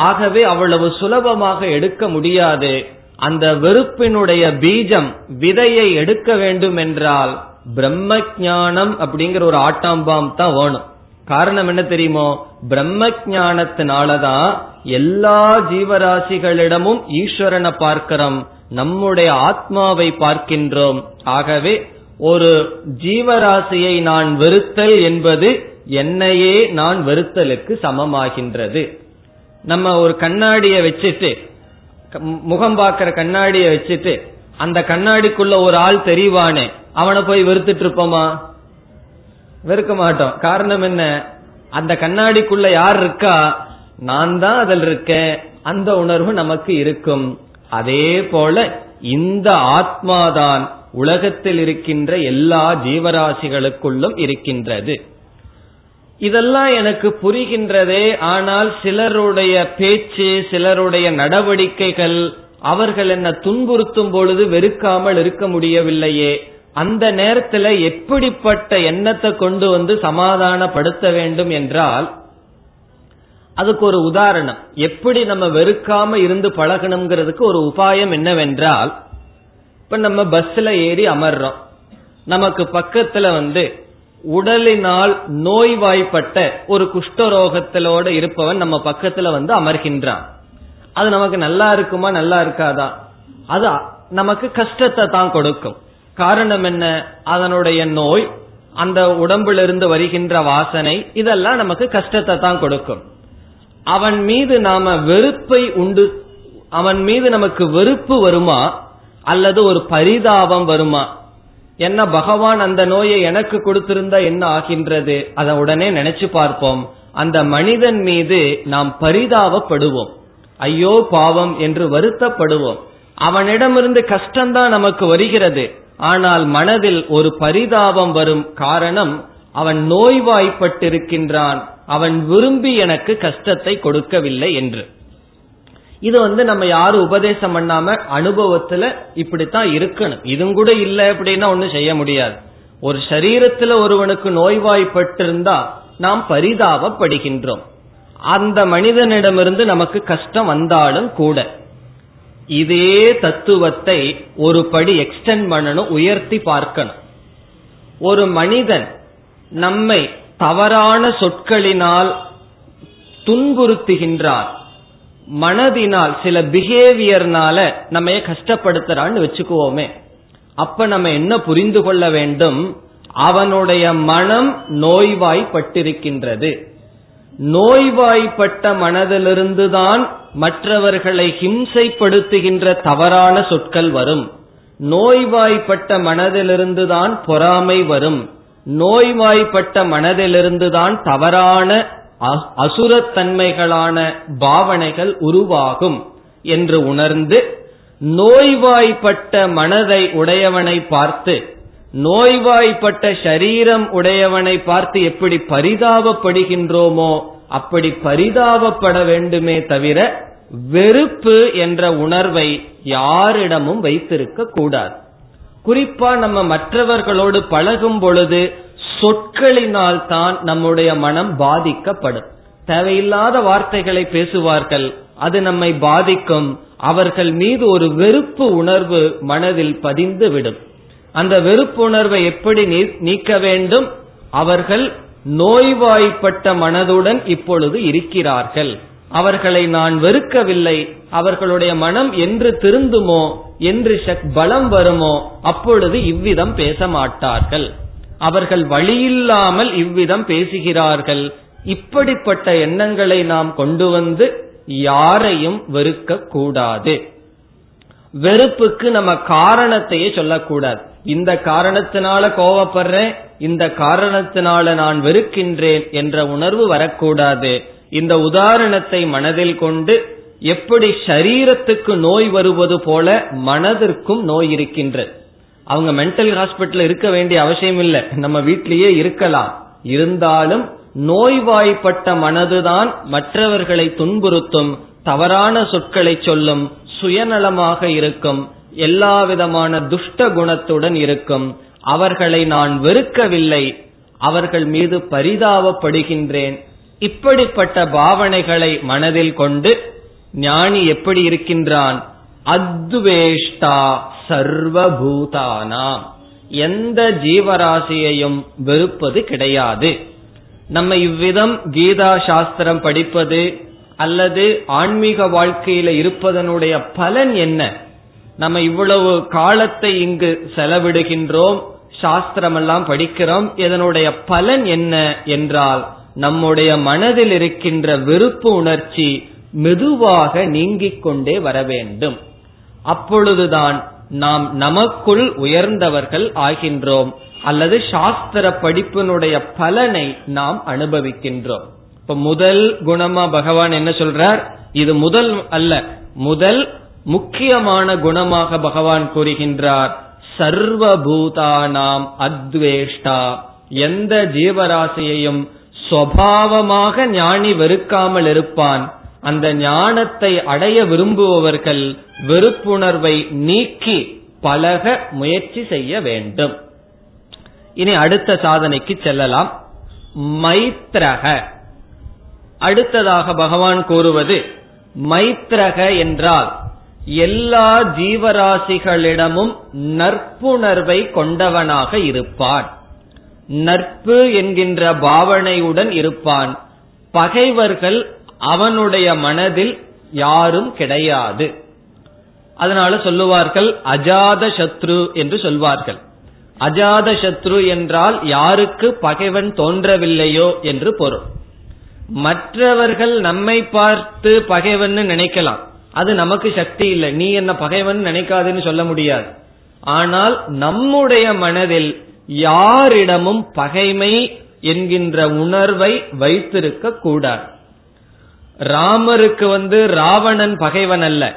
ஆகவே அவ்வளவு சுலபமாக எடுக்க முடியாது. அந்த வெறுப்பினுடைய பீஜம் விதையை எடுக்க வேண்டும் என்றால் பிரம்ம ஞானம் அப்படிங்கிற ஒரு ஆட்டாம்பாம் தான் வேணும். காரணம் என்ன தெரியுமோ? பிரம்ம ஜானத்தினாலதான் எல்லா ஜீவராசிகளிடமும் ஈஸ்வரனை பார்க்கிறோம் நம்முடைய ஆத்மாவை பார்க்கின்றோம். ஆகவே ஒரு ஜீவராசியை நான் வெறுத்தல் என்பது என்னையே நான் வெறுத்தலுக்கு சமமாகின்றது. நம்ம ஒரு கண்ணாடியை வச்சுட்டு முகம் பார்க்கிற கண்ணாடியை வச்சுட்டு அந்த கண்ணாடிக்குள்ள ஒரு ஆள் தெரிவானே அவனை போய் வெறுத்துட்டு இருப்போமா? வெறுக்க மாட்டோம். காரணம் என்ன? அந்த கண்ணாடிக்குள்ள யார் இருக்கா? நான் தான் அதில் இருக்கேன். அந்த உணர்வு நமக்கு இருக்கும். அதே போல இந்த ஆத்மாதான் உலகத்தில் இருக்கின்ற எல்லா ஜீவராசிகளுக்குள்ளும் இருக்கின்றது. இதெல்லாம் எனக்கு புரிகின்றதே ஆனால் சிலருடைய பேச்சு சிலருடைய நடவடிக்கைகள் அவர்கள் என்ன துன்புறுத்தும் பொழுது வெறுக்காமல் இருக்க முடியவில்லையே. அந்த நேரத்துல எப்படிப்பட்ட எண்ணத்தை கொண்டு வந்து சமாதானப்படுத்த வேண்டும் என்றால் அதுக்கு ஒரு உதாரணம். எப்படி நம்ம வெறுக்காம இருந்து பழகணுங்கிறதுக்கு ஒரு உபாயம் என்னவென்றால் இப்ப நம்ம பஸ்ல ஏறி அமர்றோம். நமக்கு பக்கத்துல வந்து உடலினால் நோய்வாய்ப்பட்ட ஒரு குஷ்டரோகத்திலோட இருப்பவன் நம்ம பக்கத்துல வந்து அமர்கின்றான். அது நமக்கு நல்லா இருக்குமா நல்லா இருக்காதா? அது நமக்கு கஷ்டத்தை தான் கொடுக்கும். காரணம் என்ன? அதனுடைய நோய் அந்த உடம்பிலிருந்து வருகின்ற வாசனை இதெல்லாம் நமக்கு கஷ்டத்தை தான் கொடுக்கும். அவன் மீது நாம வெறுப்பை உண்டு அவன் மீது நமக்கு வெறுப்பு வருமா? அல்லது ஒரு பரிதாபம் வருமா? என்ன பகவான் அந்த நோயை எனக்கு கொடுத்திருந்தா என்ன ஆகின்றது? அதை உடனே நினைச்சு பார்ப்போம். அந்த மனிதன் மீது நாம் பரிதாபப்படுவோம். ஐயோ பாவம் என்று வருத்தப்படுவோம். அவனிடமிருந்து கஷ்டம்தான் நமக்கு வருகிறது. ஆனால் மனதில் ஒரு பரிதாபம் வரும் காரணம் அவன் நோய்வாய்ப்பட்டிருக்கின்றான். அவன் விரும்பி எனக்கு கஷ்டத்தை கொடுக்கவில்லை என்று. இது வந்து நம்ம யாரும் உபதேசம் பண்ணாம அனுபவத்துல இப்படித்தான் இருக்கணும். இதுவும் கூட இல்லை அப்படின்னா ஒன்னும் செய்ய முடியாது. ஒரு சரீரத்துல ஒருவனுக்கு நோய்வாய்ப்பட்டிருந்தா நாம் பரிதாபப்படுகின்றோம். அந்த மனிதனிடமிருந்து நமக்கு கஷ்டம் வந்தாலும் கூட இதே தத்துவத்தை ஒரு படி எக்ஸ்டென்ட் பண்ணணும் உயர்த்தி பார்க்கணும். ஒரு மனிதன் நம்மை தவறான சொற்களினால் துன்புறுத்துகின்றார். மனதினால் சில பிஹேவியர்னால நம்ம கஷ்டப்படுத்துறான்னு வச்சுக்குவோமே. அப்ப நம்ம என்ன புரிந்து கொள்ள வேண்டும்? அவனுடைய மனம் நோய்வாய்ப்பட்டிருக்கின்றது. நோய்வாய்ப்பட்ட மனதிலிருந்துதான் மற்றவர்களை ஹிம்சைப்படுத்துகின்ற தவறான சொற்கள் வரும். நோய்வாய்ப்பட்ட மனதிலிருந்துதான் பொறாமை வரும். நோய்வாய்ப்பட்ட மனதிலிருந்துதான் தவறான அசுரத்தன்மைகளான பாவனைகள் உருவாகும் என்று உணர்ந்து நோய்வாய்ப்பட்ட மனதை உடையவனை பார்த்து நோய்வாய்ப்பட்ட சரீரம் உடையவனை பார்த்து எப்படி பரிதாபப்படுகின்றோமோ அப்படி பரிதாபப்பட வேண்டுமே தவிர வெறுப்பு என்ற உணர்வை யாரிடமும் வைத்திருக்க கூடாது. குறிப்பா நம்ம மற்றவர்களோடு பழகும் பொழுது சொற்களினால் தான் நம்முடைய மனம் பாதிக்கப்படும். தேவையில்லாத வார்த்தைகளை பேசுவார்கள் அது நம்மை பாதிக்கும் அவர்கள் மீது ஒரு வெறுப்பு உணர்வு மனதில் பதிந்து விடும். அந்த வெறுப்பு உணர்வை எப்படி நீக்க வேண்டும்? அவர்கள் நோய்வாய்ப்பட்ட மனதுடன் இப்பொழுது இருக்கிறார்கள். அவர்களை நான் வெறுக்கவில்லை. அவர்களுடைய மனம் என்று திருந்துமோ? என்று பலம் வருமோ? அப்பொழுது இவ்விதம் பேச மாட்டார்கள். அவர்கள் வழியில்லாமல் இவ்விதம் பேசுகிறார்கள். இப்படிப்பட்ட எண்ணங்களை நாம் கொண்டு வந்து யாரையும் வெறுக்க கூடாது. வெறுப்புக்கு நம்ம காரணத்தையே சொல்லக்கூடாது. இந்த காரணத்தினால கோவப்படுறேன் இந்த காரணத்தினால நான் வெறுக்கின்றேன் என்ற உணர்வு வரக்கூடாது. இந்த உதாரணத்தை மனதில் கொண்டு எப்படி சரீரத்துக்கு நோய் வருவது போல மனதிற்கும் நோய் இருக்கின்றது. அவங்க மென்டல் ஹாஸ்பிட்டல் இருக்க வேண்டிய அவசியம் இல்லை. நம்ம வீட்டிலேயே இருக்கலாம். இருந்தாலும் நோய்வாய்ப்பட்ட மனதுதான் மற்றவர்களை துன்புறுத்தும் தவறான சொற்களை சொல்லும் சுயநலமாக இருக்கும் எல்லா விதமான துஷ்ட குணத்துடன் இருக்கும். அவர்களை நான் வெறுக்கவில்லை. அவர்கள் மீது பரிதாபப்படுகின்றேன். இப்படிப்பட்ட பாவனைகளை மனதில் கொண்டு ஞானி எப்படி இருக்கின்றான்? அத்வேஷ்டா சர்வபூதானாம். எந்த ஜீவராசியையும் வெறுப்பது கிடையாது. நம்ம இவ்விதம் கீதா சாஸ்திரம் படிப்பது அல்லது ஆன்மீக வாழ்க்கையில இருப்பதனுடைய பலன் என்ன? நம்ம இவ்வளவு காலத்தை இங்கு செலவிடுகின்றோம் சாஸ்திரம் எல்லாம் படிக்கிறோம் இதனுடைய பலன் என்ன என்றால் நம்முடைய மனதில் இருக்கின்ற வெறுப்பு உணர்ச்சி மெதுவாக நீங்கிக் கொண்டே வர வேண்டும். அப்பொழுதுதான் நாம் நமக்குள் உயர்ந்தவர்கள் ஆகின்றோம் அல்லது சாஸ்திர படிப்பினுடைய பலனை நாம் அனுபவிக்கின்றோம். இப்ப முதல் குணமா பகவான் என்ன சொல்றார்? இது முதல் அல்ல முதல் முக்கியமான குணமாக பகவான் கூறுகின்றார். சர்வபூதானாம் அத்வேஷ்டா எந்த ஜீவராசியையும் சுவாவமாக ஞானி வெறுக்காமல் இருப்பான். அந்த ஞானத்தை அடைய விரும்புபவர்கள் வெறுப்புணர்வை நீக்கி பழக முயற்சி செய்ய வேண்டும். இனி அடுத்த சாதனைக்கு செல்லலாம். மைத்ரக. அடுத்ததாக பகவான் கூறுவது மைத்ரக என்றால் எல்லா ஜீவராசிகளிடமும் நற்புணர்வை கொண்டவனாக இருப்பான். நட்பு என்கின்ற பாவனையுடன் இருப்பான். பகைவர்கள் அவனுடைய மனதில் யாரும் கிடையாது. அதனால சொல்லுவார்கள் அஜாத சத்ரு என்று சொல்வார்கள். அஜாத சத்ரு என்றால் யாருக்கு பகைவன் தோன்றவில்லையோ என்று பொருள். மற்றவர்கள் நம்மை பார்த்து பகைவன் நினைக்கலாம். அது நமக்கு சக்தி இல்லை. நீ என்ன பகைவன் நினைக்காதுன்னு சொல்ல முடியாது. ஆனால் நம்முடைய மனதில் யாரிடமும் பகைமை என்கின்ற உணர்வை வைத்திருக்க கூடாது. ராமருக்கு வந்து ராவணன் பகைவன் அல்ல.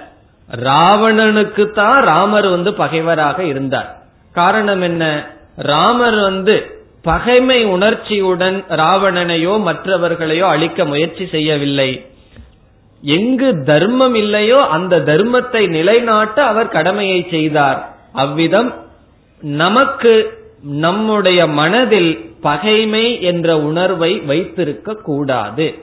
ராவணனுக்கு தான் ராமர் வந்து பகைவராக இருந்தார். காரணம் என்ன? ராமர் வந்து பகைமை உணர்ச்சியுடன் ராவணனையோ மற்றவர்களையோ அழிக்க முயற்சி செய்யவில்லை. எங்கு தர்மம் இல்லையோ அந்த தர்மத்தை நிலைநாட்ட அவர் கடமையை செய்தார். அவ்விதம் நமக்கு நம்முடைய மனதில் பகைமை என்ற உணர்வை வைத்திருக்க கூடாது.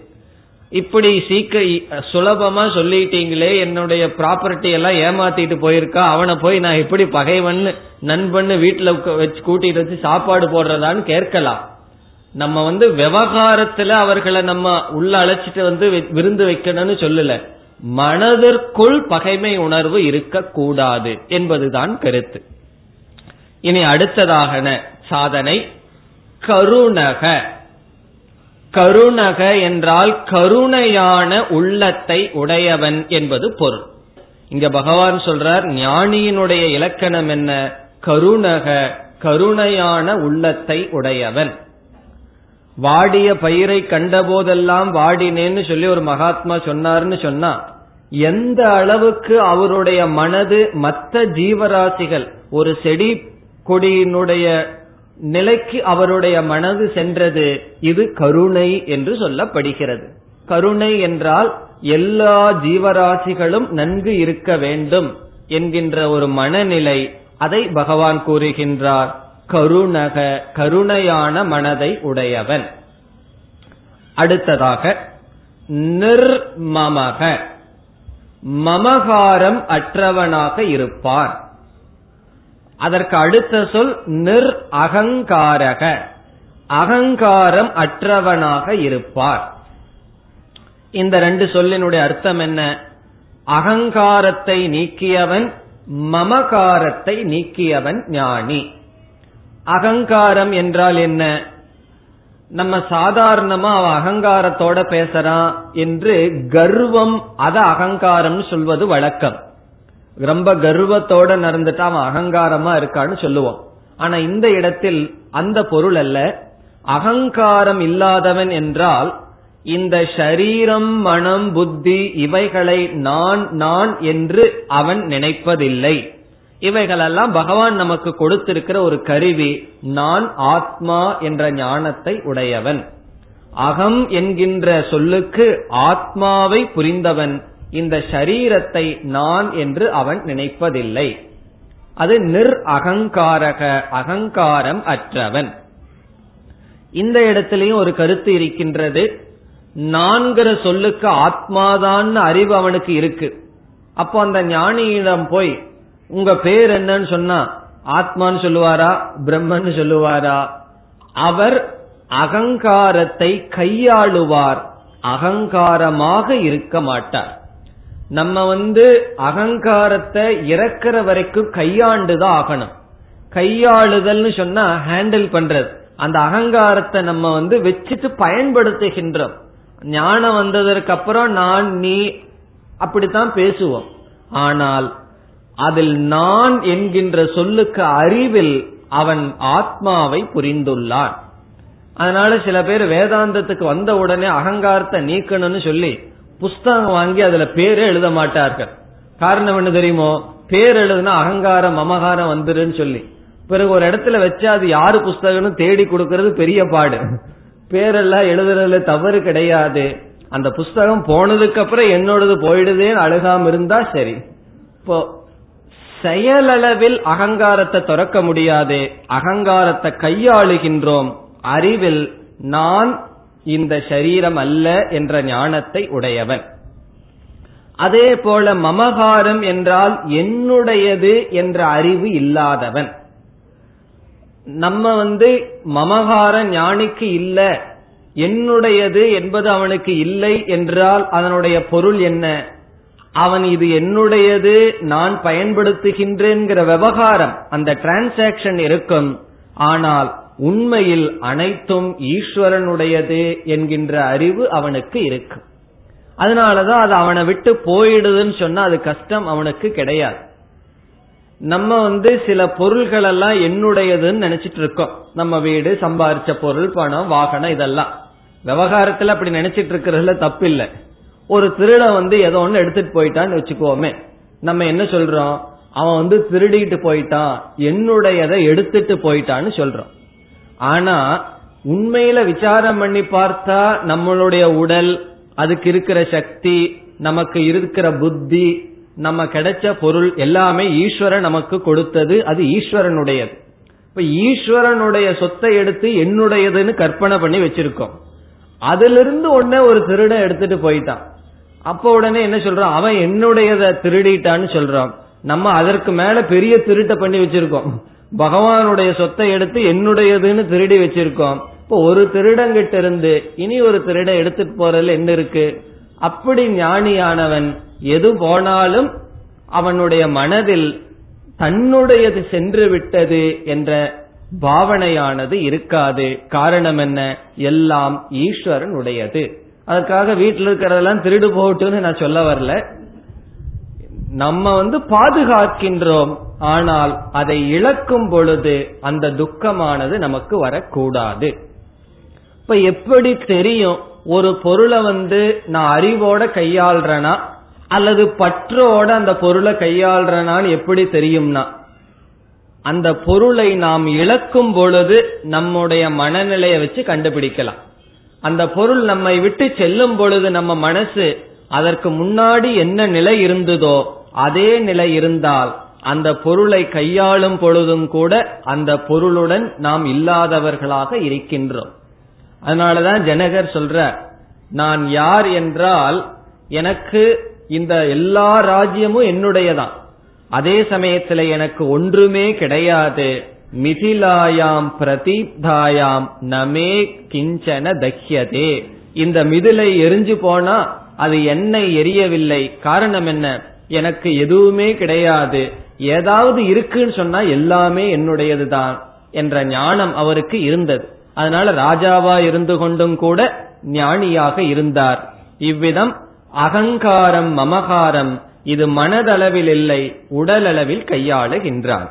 இப்படி சீக்க சுலபமா சொல்லிட்டீங்களே என்னுடைய ப்ராப்பர்ட்டி எல்லாம் ஏமாத்திட்டு போயிருக்கா அவனை போய் நான் எப்படி பகைவன் நண்பன் வீட்டுல வச்சு கூட்டிட்டு வச்சு சாப்பாடு போடுறதான்னு கேட்கலாம். நம்ம வந்து விவகாரத்துல அவர்களை நம்ம உள்ள அழைச்சிட்டு வந்து விருந்து வைக்கணும்னு சொல்லல. மனதிற்குள் பகைமை உணர்வு இருக்கக்கூடாது என்பதுதான் கருத்து. இனி அடுத்ததாகன சாதனை கருணக. கருணக என்றால் கருணையான உள்ளத்தை உடையவன் என்பது பொருள். இங்க பகவான் சொல்றார் ஞானியினுடைய இலக்கணம் என்ன? கருணக கருணையான உள்ளத்தை உடையவன். வாடிய பயிரை கண்டபோதெல்லாம் வாடினேன்னு சொல்லி ஒரு மகாத்மா சொன்னார்னு சொன்னா எந்த அளவுக்கு அவருடைய மனது மற்ற ஜீவராசிகள் ஒரு செடி கொடியினுடைய நிலைக்கு அவருடைய மனது சென்றது இது கருணை என்று சொல்லப்படுகிறது. கருணை என்றால் எல்லா ஜீவராசிகளும் நன்கு இருக்க வேண்டும் என்கின்ற ஒரு மனநிலை அதை பகவான் கூறுகின்றார். கருணக கருணையான மனதை உடையவன். அடுத்ததாக நிர்மமக. மமகாரம் அற்றவனாக இருப்பான் அதற்கு அடுத்த சொல் நிர் அகங்காரக. அகங்காரம் அற்றவனாக இருப்பார். இந்த ரெண்டு சொல்லினுடைய அர்த்தம் என்ன? அகங்காரத்தை நீக்கியவன் மமகாரத்தை நீக்கியவன் ஞானி. அகங்காரம் என்றால் என்ன? நம்ம சாதாரணமா அவன் அகங்காரத்தோட பேசுறான் என்று கர்வம் அத அகங்காரம் சொல்வது வழக்கம். ரொம்ப கர்வத்தோட நடந்துட்டா அவன் அகங்காரமா இருக்கான்னு சொல்லுவோம் ஆனா இந்த இடத்தில் அந்த பொருள் அல்ல. அகங்காரம் இல்லாதவன் என்றால் இந்த ஷரீரம் மனம் புத்தி இவைகளை நான் நான் என்று அவன் நினைப்பதில்லை. இவைகளெல்லாம் பகவான் நமக்கு கொடுத்திருக்கிற ஒரு கருவி நான் ஆத்மா என்ற ஞானத்தை உடையவன். அகம் என்கின்ற சொல்லுக்கு ஆத்மாவை புரிந்தவன் இந்த ஷரீரத்தை நான் என்று அவன் நினைப்பதில்லை. அது நிர் அகங்காரக அகங்காரம் அற்றவன். இந்த இடத்திலையும் ஒரு கருத்து இருக்கின்றது. நான்கிற சொல்லுக்கு ஆத்மாதான் அறிவு அவனுக்கு இருக்கு. அப்போ அந்த ஞானியிடம் போய் உங்க பேர் என்னன்னு சொன்னா ஆத்மான்னு சொல்லுவாரா பிரம்மன்னு சொல்லுவாரா? அவர் அகங்காரத்தை கையாளுவார். அகங்காரமாக இருக்க மாட்டார். நம்ம வந்து அகங்காரத்தை இறக்குற வரைக்கும் கையாண்டுதான் ஆகணும். கையாளுதல்னு சொன்னா ஹேண்டில் பண்றது. அந்த அகங்காரத்தை நம்ம வந்து வச்சுட்டு பயன்படுத்துகின்றோம். ஞானம் வந்ததற்கு அப்புறம் நான் நீ அப்படித்தான் பேசுவோம். ஆனால் அதில் நான் என்கின்ற சொல்லுக்கு அறிவில் அவன் ஆத்மாவை புரிந்துள்ளான். அதனால சில பேர் வேதாந்தத்துக்கு வந்த உடனே அகங்காரத்தை நீக்கணும்னு சொல்லி புஸ்தகம் வாங்கி அதுல பேரே எழுத மாட்டார்கள். காரணம் என்ன தெரியுமோ? பேர் எழுதுனா அகங்காரம் மமகாரம் வந்துருன்னு சொல்லி. பிறகு ஒரு இடத்துல வச்சு அது யாரு புஸ்தகம்னு தேடி கொடுக்கறது பெரிய பாடு. பேரெல்லாம் எழுதுறதுல தவறு கிடையாது. அந்த புஸ்தகம் போனதுக்கு அப்புறம் என்னோடது போயிடுதேன்னு அழுகாம இருந்தா சரி. இப்போ செயலளவில் அகங்காரத்தை துறக்க முடியாது. அகங்காரத்தை கையாளுகின்றோம். அறிவில் நான் இந்த சரீரம் அல்ல என்ற ஞானத்தை உடையவன். அதே போல மமகாரம் என்றால் என்னுடையது என்ற அறிவு இல்லாதவன். நம்ம வந்து மமகார ஞானிக்கு இல்ல என்னுடையது என்பது அவனுக்கு இல்லை என்றால் அதனுடைய பொருள் என்ன? அவன் இது என்னுடையது நான் பயன்படுத்துகின்றேங்கிற விவகாரம் அந்த டிரான்சாக்சன் இருக்கும். ஆனால் உண்மையில் அனைத்தும் ஈஸ்வரனுடையது என்கின்ற அறிவு அவனுக்கு இருக்கு. அதனாலதான் அது அவனை விட்டு போயிடுதுன்னு சொன்னா அது கஷ்டம் அவனுக்கு கிடையாது. நம்ம வந்து சில பொருள்கள் எல்லாம் என்னுடையதுன்னு நினைச்சிட்டு இருக்கோம் நம்ம வீடு சம்பாரிச்ச பொருள் பணம் வாகனம் இதெல்லாம். விவகாரத்துல அப்படி நினைச்சிட்டு இருக்கிறதுல தப்பு இல்லை ஒரு திருட வந்து ஏதோ ஒன்னு எடுத்துட்டு போயிட்டான்னு வச்சுக்கோமே. நம்ம என்ன சொல்றோம்? அவன் வந்து திருடிட்டு போயிட்டான். என்னுடையதை எடுத்துட்டு போயிட்டான்னு சொல்றோம். ஆனா உண்மையில விசாரம் பண்ணி பார்த்தா நம்மளுடைய உடல் அதுக்கு இருக்கிற சக்தி நமக்கு இருக்கிற புத்தி நம்ம கிடைச்ச பொருள் எல்லாமே ஈஸ்வரன் நமக்கு கொடுத்தது அது ஈஸ்வரனுடையது. இப்ப ஈஸ்வரனுடைய சொத்தை எடுத்து என்னுடையதுன்னு கற்பனை பண்ணி வச்சிருக்கோம். அதிலிருந்து உடனே ஒரு திருட எடுத்துட்டு போயிட்டான். அப்ப உடனே என்ன சொல்றான்? அவன் என்னுடையத திருடிட்டான்னு சொல்றான். நம்ம அதற்கு மேல பெரிய திருட்ட பண்ணி வச்சிருக்கோம். பகவானுடைய சொத்தை எடுத்து என்னுடையதுன்னு திருடி வச்சிருக்கோம். இப்போ ஒரு திருடங்கிட்ட இருந்து இனி ஒரு திருட எடுத்துட்டு போறதுல என்ன இருக்கு? அப்படி ஞானியானவன் எது போனாலும் அவனுடைய மனதில் தன்னுடையது சென்று விட்டது என்ற பாவனையானது இருக்காது. காரணம் என்ன? எல்லாம் ஈஸ்வரன் உடையது அதுக்காக வீட்டில் இருக்கிறதெல்லாம் திருடு போட்டுன்னு நான் சொல்ல வரல. நம்ம வந்து பாதுகாக்கின்றோம். ஆனால் அதை இழக்கும் பொழுது அந்த துக்கமானது நமக்கு வரக்கூடாது. இப்ப எப்படி தெரியும்? ஒரு பொருளை வந்து நான் அறிவோட கையாள்றனா? அல்லது பற்றோட அந்த பொருளை கையாள்றனான்னு எப்படி தெரியும்னா? அந்த பொருளை நாம் இழக்கும் பொழுது நம்முடைய மனநிலையை வச்சு கண்டுபிடிக்கலாம். அந்த பொருள் நம்மை விட்டு செல்லும் பொழுது நம்ம மனசு அதற்கு முன்னாடி என்ன நிலை இருந்ததோ அதே நிலை இருந்தால் அந்த பொருளை கையாளும் பொழுதும் கூட அந்த பொருளுடன் நாம் இல்லாதவர்களாக இருக்கின்றோம். அதனாலதான் ஜனகர் சொல்ற நான் யார் என்றால் எனக்கு இந்த எல்லா ராஜ்யமும் என்னுடையதான். அதே சமயத்துல எனக்கு ஒன்றுமே கிடையாது. மிதிலாயாம் பிரதீப்தாயாம் நமே கிஞ்சன தக்கியதே இந்த மிதிலை எரிஞ்சு போனா அது என்னை எரியவில்லை. காரணம் என்ன? எனக்கு எதுவுமே கிடையாது. ஏதாவது இருக்குன்னு சொன்னா எல்லாமே என்னுடையது தான் என்ற ஞானம் அவருக்கு இருந்தது. அதனால ராஜாவா இருந்து கொண்டும் கூட ஞானியாக இருந்தார். இவ்விதம் அகங்காரம் மமகாரம் இது மனதளவில் இல்லை உடலளவில் கையாளுகின்றார்.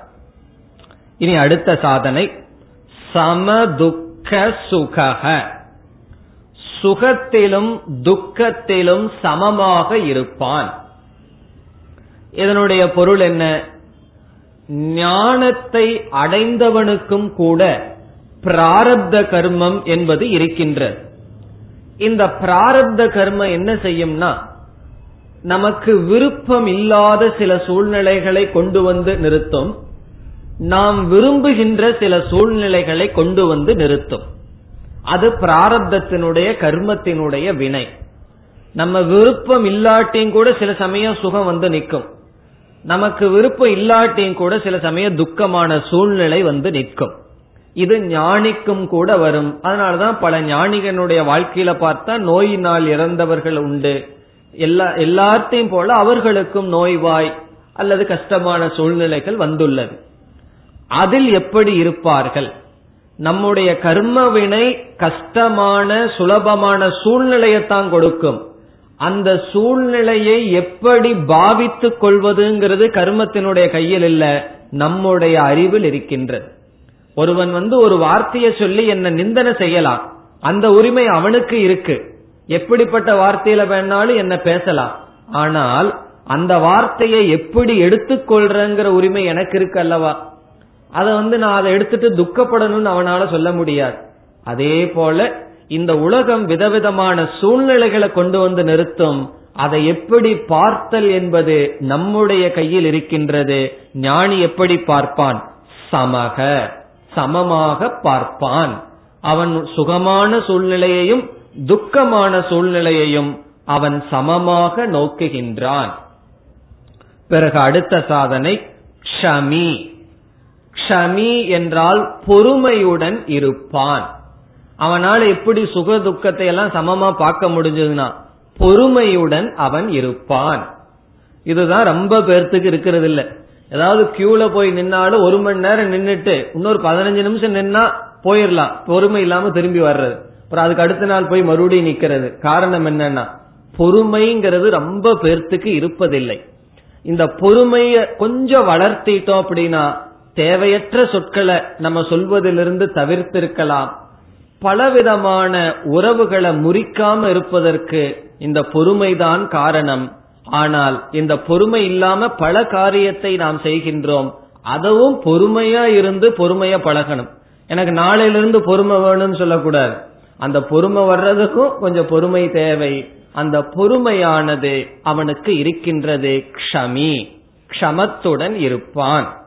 இனி அடுத்த சாதனை. சமதுக்க சுகக சுகத்திலும் துக்கத்திலும் சமமாக இருப்பான். இதனுடைய பொருள் என்ன? ஞானத்தை அடைந்தவனுக்கும் கூட பிராரப்த கர்மம் என்பது இருக்கின்றது. இந்த பிராரப்த கர்மம் என்ன செய்யும்னா நமக்கு விருப்பம் இல்லாத சில சூழ்நிலைகளை கொண்டு வந்து நிறுத்தும். நாம் விரும்புகின்ற சில சூழ்நிலைகளை கொண்டு வந்து நிறுத்தும். அது பிராரப்தத்தினுடைய கர்மத்தினுடைய வினை. நம்ம விருப்பம் இல்லாட்டியும் கூட சில சமயம் சுகம் வந்து நிற்கும். நமக்கு விருப்பம் இல்லாட்டியும் கூட சில சமயம் துக்கமான சூழ்நிலை வந்து நிற்கும். இது ஞானிக்கும் கூட வரும். அதனாலதான் பல ஞானிகளுடைய வாழ்க்கையில பார்த்தா நோயினால் இறந்தவர்கள் உண்டு. எல்லா எல்லாத்தையும் போல அவர்களுக்கும் நோய்வாய் அல்லது கஷ்டமான சூழ்நிலைகள் வந்துள்ளது. அதில் எப்படி இருப்பார்கள்? நம்முடைய கர்மவினை கஷ்டமான சுலபமான சூழ்நிலையத்தான் கொடுக்கும். அந்த சூழ்நிலையை எப்படி பாவித்துக் கொள்வதுங்கிறது கர்மத்தினுடைய கையில் இல்ல நம்முடைய அறிவில் இருக்கின்றது. ஒருவன் வந்து ஒரு வார்த்தையை சொல்லி என்ன நிந்தனை செய்யலாம். அந்த உரிமை அவனுக்கு இருக்கு. எப்படிப்பட்ட வார்த்தையில வேணாலும் என்ன பேசலாம். ஆனால் அந்த வார்த்தையை எப்படி எடுத்துக்கொள்றங்கிற உரிமை எனக்கு இருக்கு அல்லவா? அதை வந்து நான் அதை எடுத்துட்டு துக்கப்படணும்னு அவனால சொல்ல முடியாது. அதே போல இந்த உலகம் விதவிதமான சூழ்நிலைகளை கொண்டு வந்து நிறுத்தும். அதை எப்படி பார்த்தல் என்பது நம்முடைய கையில் இருக்கின்றது. ஞானி எப்படி பார்ப்பான்? சமக சமமாக பார்ப்பான். அவன் சுகமான சூழ்நிலையையும் துக்கமான சூழ்நிலையையும் அவன் சமமாக நோக்குகின்றான். பிறகு அடுத்த சாதனை க்ஷமி. க்ஷமி என்றால் பொறுமையுடன் இருப்பான். அவனால் எப்படி சுக துக்கத்தை எல்லாம் சமமா பார்க்க முடிஞ்சதுன்னா பொறுமையுடன் அவன் இருப்பான். இதுதான் ரொம்ப பேர்த்துக்கு இருக்கிறது இல்ல ஏதாவது கியூல போய் நின்னாலும் ஒரு மணி நேரம் நின்னுட்டு இன்னொரு பதினஞ்சு நிமிஷம் நின்னா போயிடலாம் பொறுமை இல்லாம திரும்பி வர்றது. அப்புறம் அதுக்கு அடுத்த நாள் போய் மறுபடியும் நிக்கிறது. காரணம் என்னன்னா பொறுமைங்கிறது ரொம்ப பேர்த்துக்கு இருப்பதில்லை. இந்த பொறுமைய கொஞ்சம் வளர்த்திட்டோம் அப்படின்னா தேவையற்ற சொற்களை நம்ம சொல்வதிலிருந்து தவிர்த்திருக்கலாம். பலவிதமான உறவுகளை முறிக்காம இருப்பதற்கு இந்த பொறுமைதான் காரணம். ஆனால் இந்த பொறுமை இல்லாம பல காரியத்தை நாம் செய்கின்றோம். அதுவும் பொறுமையா இருந்து பொறுமையா பழகணும். எனக்கு நாளையிலிருந்து பொறுமை வேணும்னு சொல்லக்கூடாது. அந்த பொறுமை வர்றதுக்கும் கொஞ்சம் பொறுமை தேவை. அந்த பொறுமையானது அவனுக்கு இருக்கின்றது. க்ஷமி. க்ஷமத்துடன் இருப்பான்.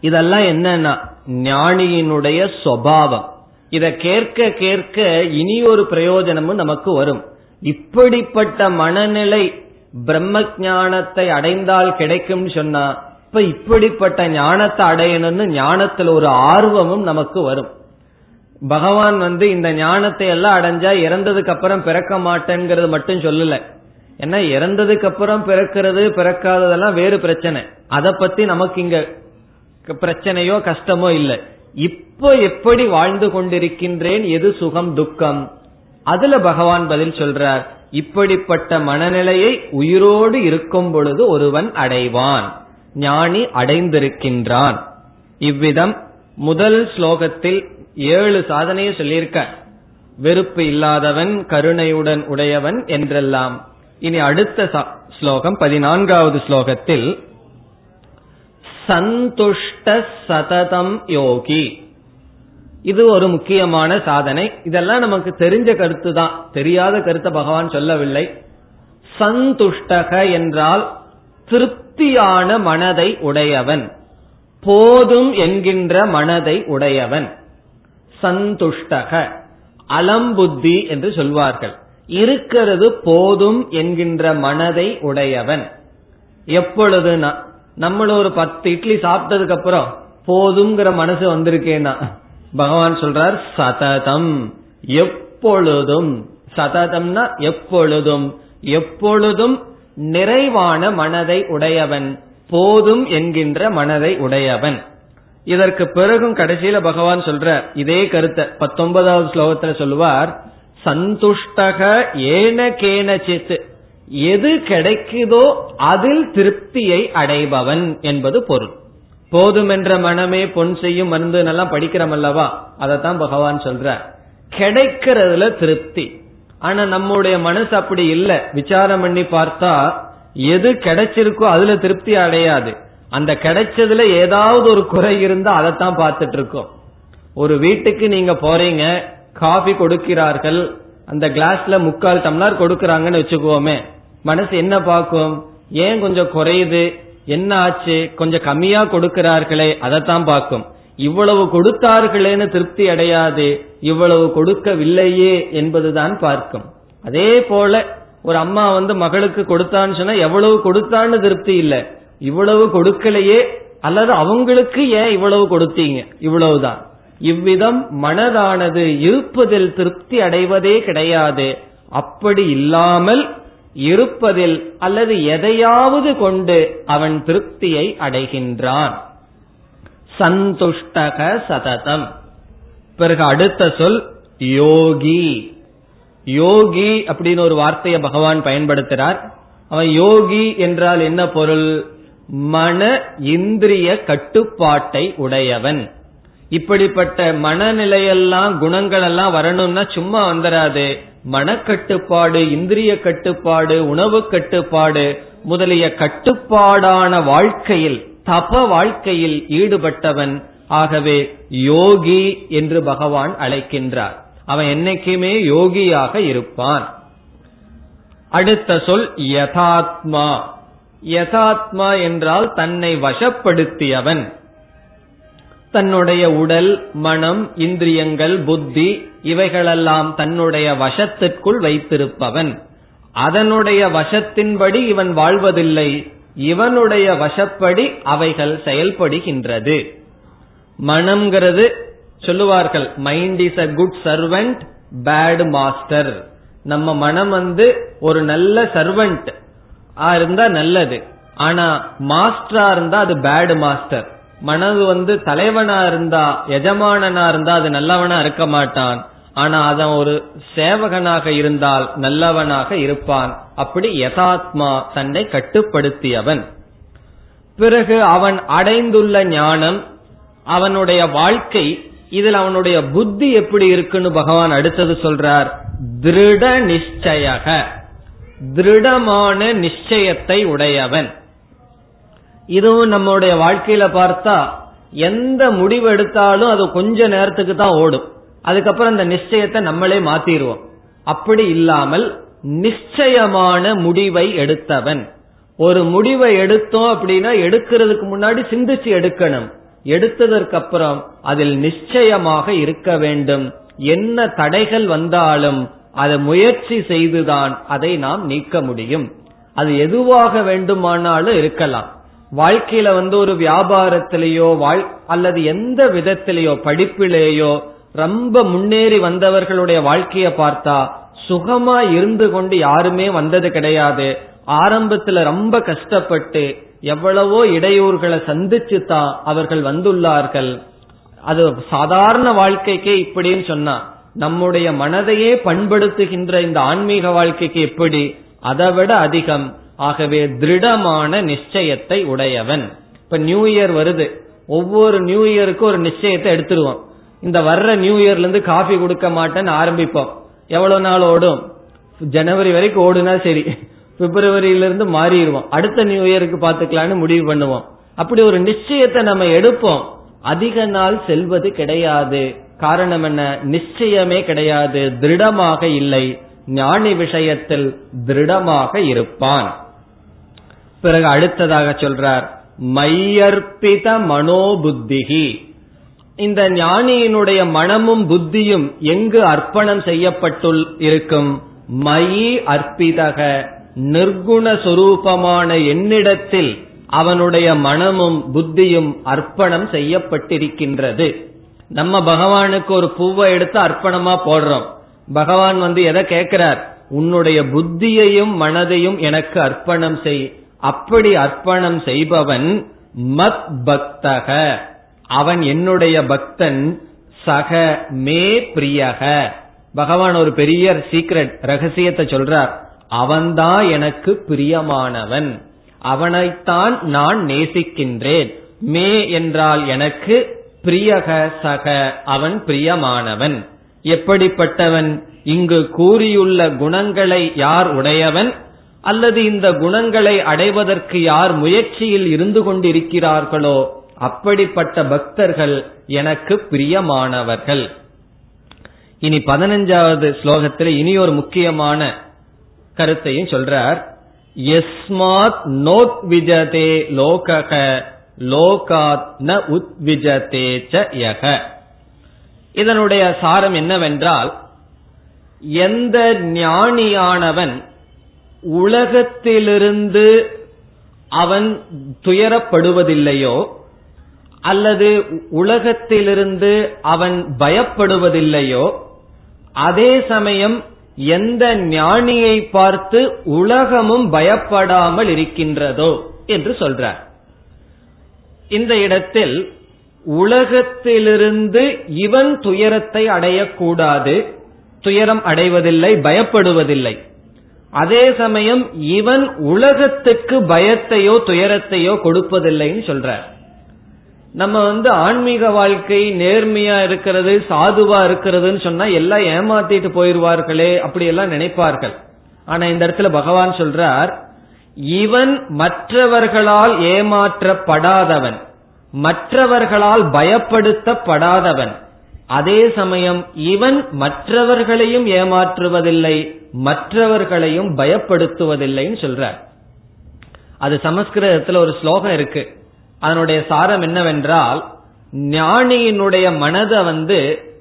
இதெல்லாம் என்னன்னா ஞானியினுடைய சுவாவம் இத கேட்க கேட்க இனி ஒரு பிரயோஜனமும் நமக்கு வரும். இப்படிப்பட்ட மனநிலை பிரம்ம ஞானத்தை அடைந்தால் கிடைக்கும் சொன்னா இப்ப இப்படிப்பட்ட ஞானத்தை அடையணும்னு ஞானத்துல ஒரு ஆர்வமும் நமக்கு வரும். பகவான் வந்து இந்த ஞானத்தை எல்லாம் அடைஞ்சா இறந்ததுக்கு அப்புறம் பிறக்க மாட்டேங்கிறது மட்டும் சொல்லல. ஏன்னா இறந்ததுக்கு அப்புறம் பிறக்கிறது பிறக்காததெல்லாம் வேறு பிரச்சனை. அதை பத்தி நமக்கு இங்க பிரச்சனையோ கஷ்டமோ இல்லை. இப்போ எப்படி வாழ்ந்து கொண்டிருக்கின்றேன் எது சுகம் துக்கம்? அதுல பகவான் பதில் சொல்றார் இப்படிப்பட்ட மனநிலையை உயிரோடு இருக்கும் பொழுது ஒருவன் அடைவான் ஞானி அடைந்திருக்கின்றான். இவ்விதம் முதல் ஸ்லோகத்தில் ஏழு சாதனையை சொல்லியிருக்க வெறுப்பு இல்லாதவன் கருணையுடன் உடையவன் என்றெல்லாம். இனி அடுத்த ஸ்லோகம் பதினான்காவது ஸ்லோகத்தில் சந்துஷ்ட சததம் யோகி. இது ஒரு முக்கியமான சாதனை. இதெல்லாம் நமக்கு தெரிஞ்ச கருத்து தான் தெரியாத கருத்தை பகவான் சொல்லவில்லை. சந்துஷ்டக என்றால் திருப்தியான மனதை உடையவன். போதும் என்கின்ற மனதை உடையவன். சந்துஷ்டக. அலம்புத்தி என்று சொல்வார்கள். இருக்கிறது போதும் என்கின்ற மனதை உடையவன். எப்பொழுது நம்மள ஒரு பத்து இட்லி சாப்பிட்டதுக்கு அப்புறம் போதுங்கிற மனசு வந்திருக்கேன்னா பகவான் சொல்றார் சததம் எப்பொழுதும் சததம்னா எப்பொழுதும் எப்பொழுதும் நிறைவான மனதை உடையவன் போதும் என்கின்ற மனதை உடையவன். இதற்கு பிறகும் கடைசியில பகவான் சொல்ற இதே கருத்தை பத்தொன்பதாவது ஸ்லோகத்துல சொல்லுவார் சந்துஷ்டக ஏன கேனச்சித் எது கிடைக்குதோ அதில் திருப்தியை அடைபவன் என்பது பொருள். போதுமென்ற மனமே பொன் செய்யும் மருந்து எல்லாம் படிக்கிறோம் அல்லவா அதைத்தான் பகவான் சொல்ற கிடைக்கிறதுல திருப்தி. ஆனா நம்முடைய மனசு அப்படி இல்ல. விசாரம் பண்ணி பார்த்தா எது கிடைச்சிருக்கோ அதுல திருப்தி அடையாது. அந்த கிடைச்சதுல ஏதாவது ஒரு குறை இருந்தா அதைத்தான் பார்த்துட்டு இருக்கோம். ஒரு வீட்டுக்கு நீங்க போறீங்க காஃபி கொடுக்கிறார்கள் அந்த கிளாஸ்ல முக்கால் டம்ளர் கொடுக்கறாங்கன்னு வச்சுக்குவோமே மனசு என்ன பார்க்கும்? ஏன் கொஞ்சம் குறையுது? என்ன ஆச்சு? கொஞ்சம் கம்மியா கொடுக்கிறார்களே அதைத்தான் பார்க்கும். இவ்வளவு கொடுத்தார்களேன்னு திருப்தி அடையாது. இவ்வளவு கொடுக்கவில்லையே என்பதுதான் பார்க்கும். அதே போல ஒரு அம்மா வந்து மகளுக்கு கொடுத்தான்னு சொன்னா எவ்வளவு கொடுத்தான்னு திருப்தி இல்லை. இவ்வளவு கொடுக்கலையே அல்லது அவங்களுக்கு ஏன் இவ்வளவு கொடுத்தீங்க? இவ்வளவுதான். இவ்விதம் மனதானது இருப்பதில் திருப்தி அடைவதே கிடையாது. அப்படி இல்லாமல் இருப்பதில் அல்லது எதையாவது கொண்டு அவன் திருப்தியை அடைகின்றான். சந்துஷ்டக சததம். பிறகு அடுத்த சொல் யோகி. யோகி அப்படின்னு ஒரு வார்த்தையை பகவான் பயன்படுத்துறார். அவன் யோகி என்றால் என்ன பொருள்? மன இந்திரிய கட்டுப்பாட்டை உடையவன். இப்படிப்பட்ட மனநிலையெல்லாம் குணங்கள் எல்லாம் வரணும்னா சும்மா வந்துடாது மனக்கட்டுப்பாடு இந்திரிய கட்டுப்பாடு உணவு கட்டுப்பாடு முதலிய கட்டுப்பாடான வாழ்க்கையில் தப வாழ்க்கையில் ஈடுபட்டவன் ஆகவே யோகி என்று பகவான் அழைக்கின்றார். அவன் என்னைக்குமே யோகியாக இருப்பான். அடுத்த சொல் யதாத்மா. யதாத்மா என்றால் தன்னை வசப்படுத்தியவன். தன்னுடைய உடல் மனம் இந்திரியங்கள் புத்தி இவைகளெல்லாம் தன்னுடைய வசத்திற்குள் வைத்திருப்பவன். அதனுடைய வசத்தின்படி இவன் வாழ்வதில்லை. இவனுடைய வசப்படி அவைகள் செயல்படுகின்றது. மனம்ங்கிறது சொல்லுவார்கள் mind is a good servant bad master நம்ம மனம் வந்து ஒரு நல்ல சர்வெண்ட் இருந்தா நல்லது. ஆனா மாஸ்டரா இருந்தா அது பேட் மாஸ்டர் மனது வந்து தலைவனா இருந்தா எஜமானனா இருந்தா அது நல்லவனா இருக்க மாட்டான். ஆனா அதன் ஒரு சேவகனாக இருந்தால் நல்லவனாக இருப்பான். அப்படி யதாத்மா தன்னை கட்டுப்படுத்தியவன். பிறகு அவன் அடைந்துள்ள ஞானம் அவனுடைய வாழ்க்கை இதில் அவனுடைய புத்தி எப்படி இருக்குன்னு பகவான் அடுத்தது சொல்றார். திருட நிச்சயக. திருடமான நிச்சயத்தை உடையவன். இதுவும் நம்முடைய வாழ்க்கையில பார்த்தா எந்த முடிவு எடுத்தாலும் அது கொஞ்ச நேரத்துக்கு தான் ஓடும். அதுக்கப்புறம் அந்த நிச்சயத்தை நம்மளே மாத்திடுவோம் அப்படி இல்லாமல் நிச்சயமான முடிவை எடுத்தவன். ஒரு முடிவை எடுத்தோம் அப்படின்னா எடுக்கிறதுக்கு முன்னாடி சிந்திச்சு எடுக்கணும். எடுத்ததற்கு அப்புறம் அதில் நிச்சயமாக இருக்க வேண்டும். என்ன தடைகள் வந்தாலும் அதை முயற்சி செய்துதான் அதை நாம் நீக்க முடியும். அது எதுவாக வேண்டுமானாலும் இருக்கலாம். வாழ்க்கையில வந்து ஒரு வியாபாரத்திலேயோ அல்லது எந்த விதத்திலேயோ படிப்பிலேயோ ரொம்ப முன்னேறி வந்தவர்களுடைய வாழ்க்கைய பார்த்தா சுகமா இருந்து கொண்டு யாருமே வந்தது கிடையாது. ஆரம்பத்துல ரொம்ப கஷ்டப்பட்டு எவ்வளவோ இடையூறுகளை சந்திச்சு தான் அவர்கள் வந்துள்ளார்கள். அது சாதாரண வாழ்க்கைக்கே இப்படின்னு சொன்னா நம்முடைய மனதையே பண்படுத்துகின்ற இந்த ஆன்மீக வாழ்க்கைக்கு எப்படி? அதை விட அதிகம். ஆகவே திருடமான நிச்சயத்தை உடையவன். இப்ப நியூ இயர் வருது. ஒவ்வொரு நியூ இயருக்கும் ஒரு நிச்சயத்தை எடுத்துருவோம். இந்த வர்ற நியூ இயர்ல இருந்து காஃபி கொடுக்க மாட்டேன்னு ஆரம்பிப்போம். எவ்வளவு நாள் ஓடும்? ஜனவரி வரைக்கும் ஓடுனா சரி. பிப்ரவரியிலிருந்து மாறிடுவோம். அடுத்த நியூ இயருக்கு பாத்துக்கலாம்னு முடிவு பண்ணுவோம். அப்படி ஒரு நிச்சயத்தை நம்ம எடுப்போம். அதிக நாள் செல்வது கிடையாது. காரணம் என்ன? நிச்சயமே கிடையாது. திருடமாக இல்லை. ஞானி விஷயத்தில் திருடமாக இருப்பான். பிறகு அடுத்ததாக சொல்றார் மையர்ப்பித மனோபுத்திகி இந்த ஞானியினுடைய மனமும் புத்தியும் எங்கு அர்ப்பணம் செய்யப்பட்டுள் இருக்கும்? மயி அர்ப்பிதக. நிர்குண சொரூபமான என்னிடத்தில் அவனுடைய மனமும் புத்தியும் அர்ப்பணம் செய்யப்பட்டிருக்கின்றது. நம்ம பகவானுக்கு ஒரு பூவை எடுத்து அர்ப்பணமா போடுறோம். பகவான் வந்து எதை கேட்கிறார்? உன்னுடைய புத்தியையும் மனதையும் எனக்கு அர்ப்பணம் செய். அப்படி அர்ப்பணம் செய்பவன் மத் பக்தக. அவன் என்னுடைய பக்தன் சக மே பிரியக. பகவான் ஒரு பெரிய சீக்ரெட் ரகசியத்தை சொல்றார். அவன்தான் எனக்கு பிரியமானவன். அவனைத்தான் நான் நேசிக்கின்றேன். மே என்றால் எனக்கு பிரியக சக அவன் பிரியமானவன். எப்படிப்பட்டவன்? இங்கு கூறியுள்ள குணங்களை யார் உடையவன்? அல்லது இந்த குணங்களை அடைவதற்கு யார் முயற்சியில் இருந்து கொண்டிருக்கிறார்களோ அப்படிப்பட்ட பக்தர்கள் எனக்கு பிரியமானவர்கள். இனி பதினஞ்சாவது ஸ்லோகத்தில் இனி ஒரு முக்கியமான கருத்தையும் சொல்றார். எஸ்மாத் நோத் விஜதே லோகக லோகாத் ந உத்விஜதே யக. இதனுடைய சாரம் என்னவென்றால் எந்த ஞானியானவன் உலகத்திலிருந்து அவன் துயரப்படுவதில்லையோ அல்லது உலகத்திலிருந்து அவன் பயப்படுவதில்லையோ அதே சமயம் எந்த ஞானியை பார்த்து உலகமும் பயப்படாமல் இருக்கின்றதோ என்று சொல்றார். இந்த இடத்தில் உலகத்திலிருந்து இவன் துயரத்தை அடையக்கூடாது துயரம் அடைவதில்லை பயப்படுவதில்லை. அதே சமயம் இவன் உலகத்துக்கு பயத்தையோ துயரத்தையோ கொடுப்பதில்லைன்னு சொல்ற. நம்ம வந்து ஆன்மீக வாழ்க்கை நேர்மையா இருக்கிறது சாதுவா இருக்கிறதுன்னு சொன்னா எல்லாம் ஏமாத்திட்டு போயிருவார்களே அப்படி எல்லாம் நினைப்பார்கள். ஆனா இந்த இடத்துல பகவான் சொல்றார் இவன் மற்றவர்களால் ஏமாற்றப்படாதவன் மற்றவர்களால் பயப்படுத்தப்படாதவன். அதே சமயம் இவன் மற்றவர்களையும் ஏமாற்றுவதில்லை. மற்றவர்களையும் பயப்படுத்துவதில்லைன்னு சொல்றார். அது சமஸ்கிருதத்துல ஒரு ஸ்லோகம் இருக்கு. அதனுடைய சாரம் என்னவென்றால் ஞானியினுடைய மனதை வந்து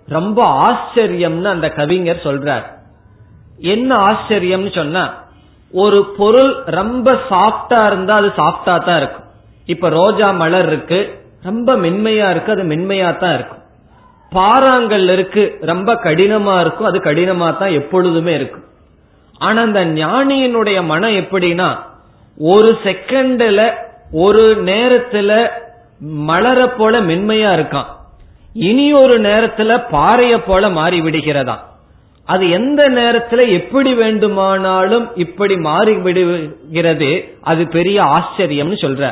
ரொம்ப ஆச்சரியம்னு அந்த கவிஞர் சொல்றார். என்ன ஆச்சரியம்னு சொன்னா ஒரு பொருள் ரொம்ப சாஃப்டா இருந்தா அது சாஃப்டா தான் இருக்கும். இப்ப ரோஜா மலர் இருக்கு ரொம்ப மென்மையா இருக்கு அது மென்மையா தான் இருக்கும். பாறாங்கல் இருக்கு ரொம்ப கடினமா இருக்கும் அது கடினமா தான் எப்பொழுதுமே இருக்கும். ஆனா அந்த ஞானியினுடைய மனம் எப்படின்னா ஒரு செகண்ட்ல ஒரு நேரத்துல மலர போல மென்மையா இருக்கான். இனி ஒரு நேரத்துல பாறைய போல மாறி விடுகிறதா? அது எந்த நேரத்துல எப்படி வேண்டுமானாலும் இப்படி மாறி விடுகிறது அது பெரிய ஆச்சரியம்னு சொல்ற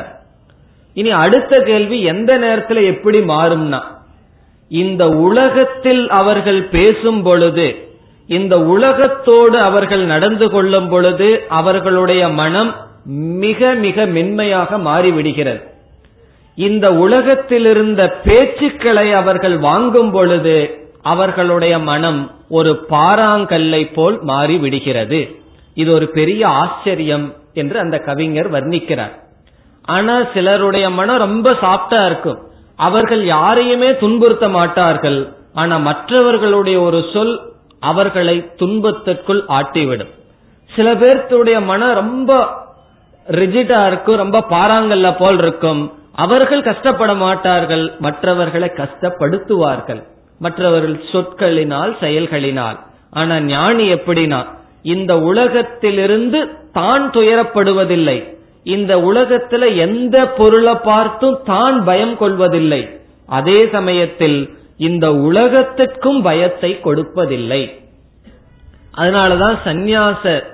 இனி அடுத்த கேள்வி எந்த நேரத்துல எப்படி மாறும்னா இந்த உலகத்தில் அவர்கள் பேசும் பொழுது இந்த உலகத்தோடு அவர்கள் நடந்து கொள்ளும் பொழுது அவர்களுடைய மனம் மிக மிக மென்மையாக மாறிவிடுகிறது. இந்த உலகத்திலிருந்த பேச்சுக்களை அவர்கள் வாங்கும் பொழுது அவர்களுடைய மனம் ஒரு பாறாங்கல்லை போல் மாறி விடுகிறது இது ஒரு பெரிய ஆச்சரியம் என்று அந்த கவிஞர் வர்ணிக்கிறார். ஆனா சிலருடைய மனம் ரொம்ப சாப்டா இருக்கும். அவர்கள் யாரையுமே துன்புறுத்த மாட்டார்கள். ஆனா மற்றவர்களுடைய ஒரு சொல் அவர்களை துன்பத்திற்குள் ஆட்டிவிடும். சில பேர்த்துடைய மனம் ரொம்ப ரிஜிட்டா இருக்கும் ரொம்ப பாறாங்கல்ல போல் இருக்கும். அவர்கள் கஷ்டப்பட மாட்டார்கள் மற்றவர்களை கஷ்டப்படுத்துவார்கள். மற்றவர்கள் சொற்களினால் செயல்களினால். ஆனா ஞானி எப்படின்னா இந்த உலகத்திலிருந்து தான் துயரப்படுவதில்லை. இந்த உலகத்துல எந்த பொருளை பார்த்தும் தான் பயம் கொள்வதில்லை. அதே சமயத்தில் இந்த உலகத்திற்கும் பயத்தை கொடுப்பதில்லை. அதனாலதான் சந்நியாச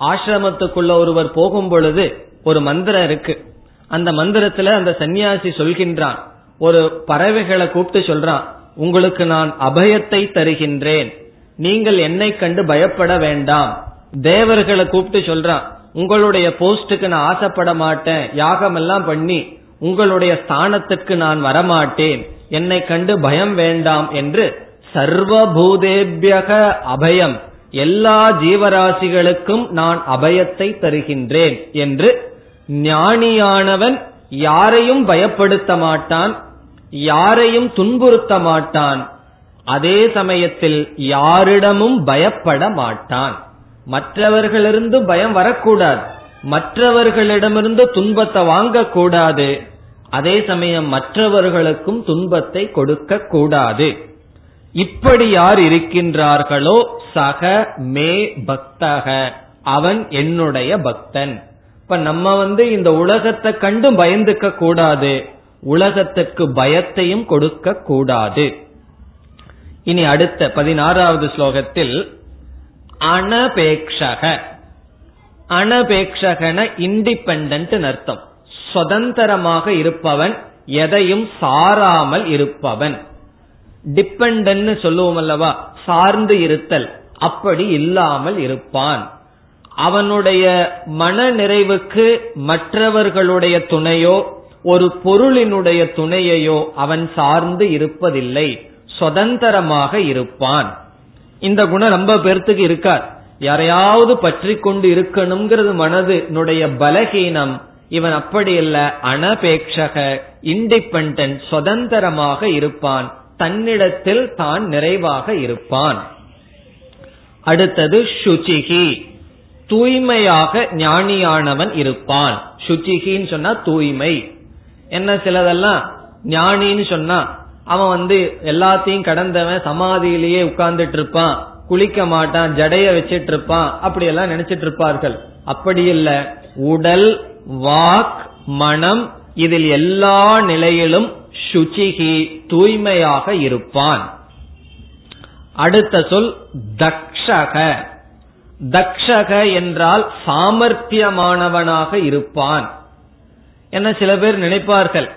ஆசிரமத்துக்குள்ள ஒருவர் போகும் பொழுது ஒரு மந்திரம் இருக்கு. அந்த மந்திரத்துல அந்த சன்னியாசி சொல்கின்றான். ஒரு பறவைகளை கூப்பிட்டு சொல்றான் உங்களுக்கு நான் அபயத்தை தருகின்றேன். நீங்கள் என்னை கண்டு பயப்பட வேண்டாம். தேவர்களை கூப்பிட்டு சொல்றான் உங்களுடைய போஸ்டுக்கு நான் ஆசைப்பட மாட்டேன். யாகம் எல்லாம் பண்ணி உங்களுடைய ஸ்தானத்துக்கு நான் வரமாட்டேன். என்னை கண்டு பயம் வேண்டாம் என்று சர்வபூதேபியக அபயம். எல்லா ஜீவராசிகளுக்கும் நான் அபயத்தை தருகின்றேன் என்று ஞானியானவன் யாரையும் பயப்படுத்த மாட்டான் யாரையும் துன்புறுத்த மாட்டான். அதே சமயத்தில் யாரிடமும் பயப்பட மாட்டான். மற்றவர்களிருந்து பயம் வரக்கூடாது. மற்றவர்களிடமிருந்து துன்பத்தை வாங்கக்கூடாது. அதே சமயம் மற்றவர்களுக்கும் துன்பத்தை கொடுக்க கூடாது. இப்படி யார் இருக்கின்றார்களோ சக மே பக்தக அவன் என்னுடைய பக்தன். இப்ப நம்ம வந்து இந்த உலகத்தை கண்டு பயந்துக்க கூடாது. உலகத்திற்கு பயத்தையும் கொடுக்க கூடாது. இனி அடுத்த பதினாறாவது ஸ்லோகத்தில் அனபேக்ஷக. அனபேக்ஷகன இண்டிபெண்ட் அர்த்தம். சுதந்திரமாக இருப்பவன் எதையும் சாராமல் இருப்பவன். டிபெண்டன்னு சொல்லுவோம் அல்லவா? சார்ந்து இருத்தல். அப்படி இல்லாமல் இருப்பான். அவனுடைய மன நிறைவுக்கு மற்றவர்களுடைய துணையோ ஒரு பொருளினுடைய துணையையோ அவன் சார்ந்து இருப்பதில்லை. சுதந்திரமாக இருப்பான். இந்த குணம் ரொம்ப பேர்த்துக்கு இருக்கார் யாரையாவது பற்றி கொண்டு இருக்கணுங்கிறது மனதினுடைய பலகீனம் இவன் அப்படி இல்ல அனபேட்சக இண்டிபெண்ட் சுதந்திரமாக இருப்பான். தன்னிடத்தில் தான் நிறைவாக இருப்பான். அடுத்தது சுச்சிகி தூய்மையாக ஞானியானவன் இருப்பான். சுச்சிகின்னு சொன்னா தூய்மை. என்ன சிலதெல்லாம்? ஞானின்னு சொன்னா அவன் வந்து எல்லாத்தையும் கடந்தவன் சமாதியிலேயே உட்கார்ந்துட்டு இருப்பான் குளிக்க மாட்டான் ஜடைய வச்சிட்டு இருப்பான் அப்படி எல்லாம் நினைச்சிட்டு இருப்பார்கள் அப்படி இல்ல. உடல் வாக் மனம் இதில் எல்லா நிலையிலும் சுச்சிகி தூய்மையாக இருப்பான். அடுத்த சொல் தக்ஷக. தக்ஷக என்றால் சாமர்த்தியமானவனாக இருப்பான். என்ன சில பேர் நினைப்பார்கள்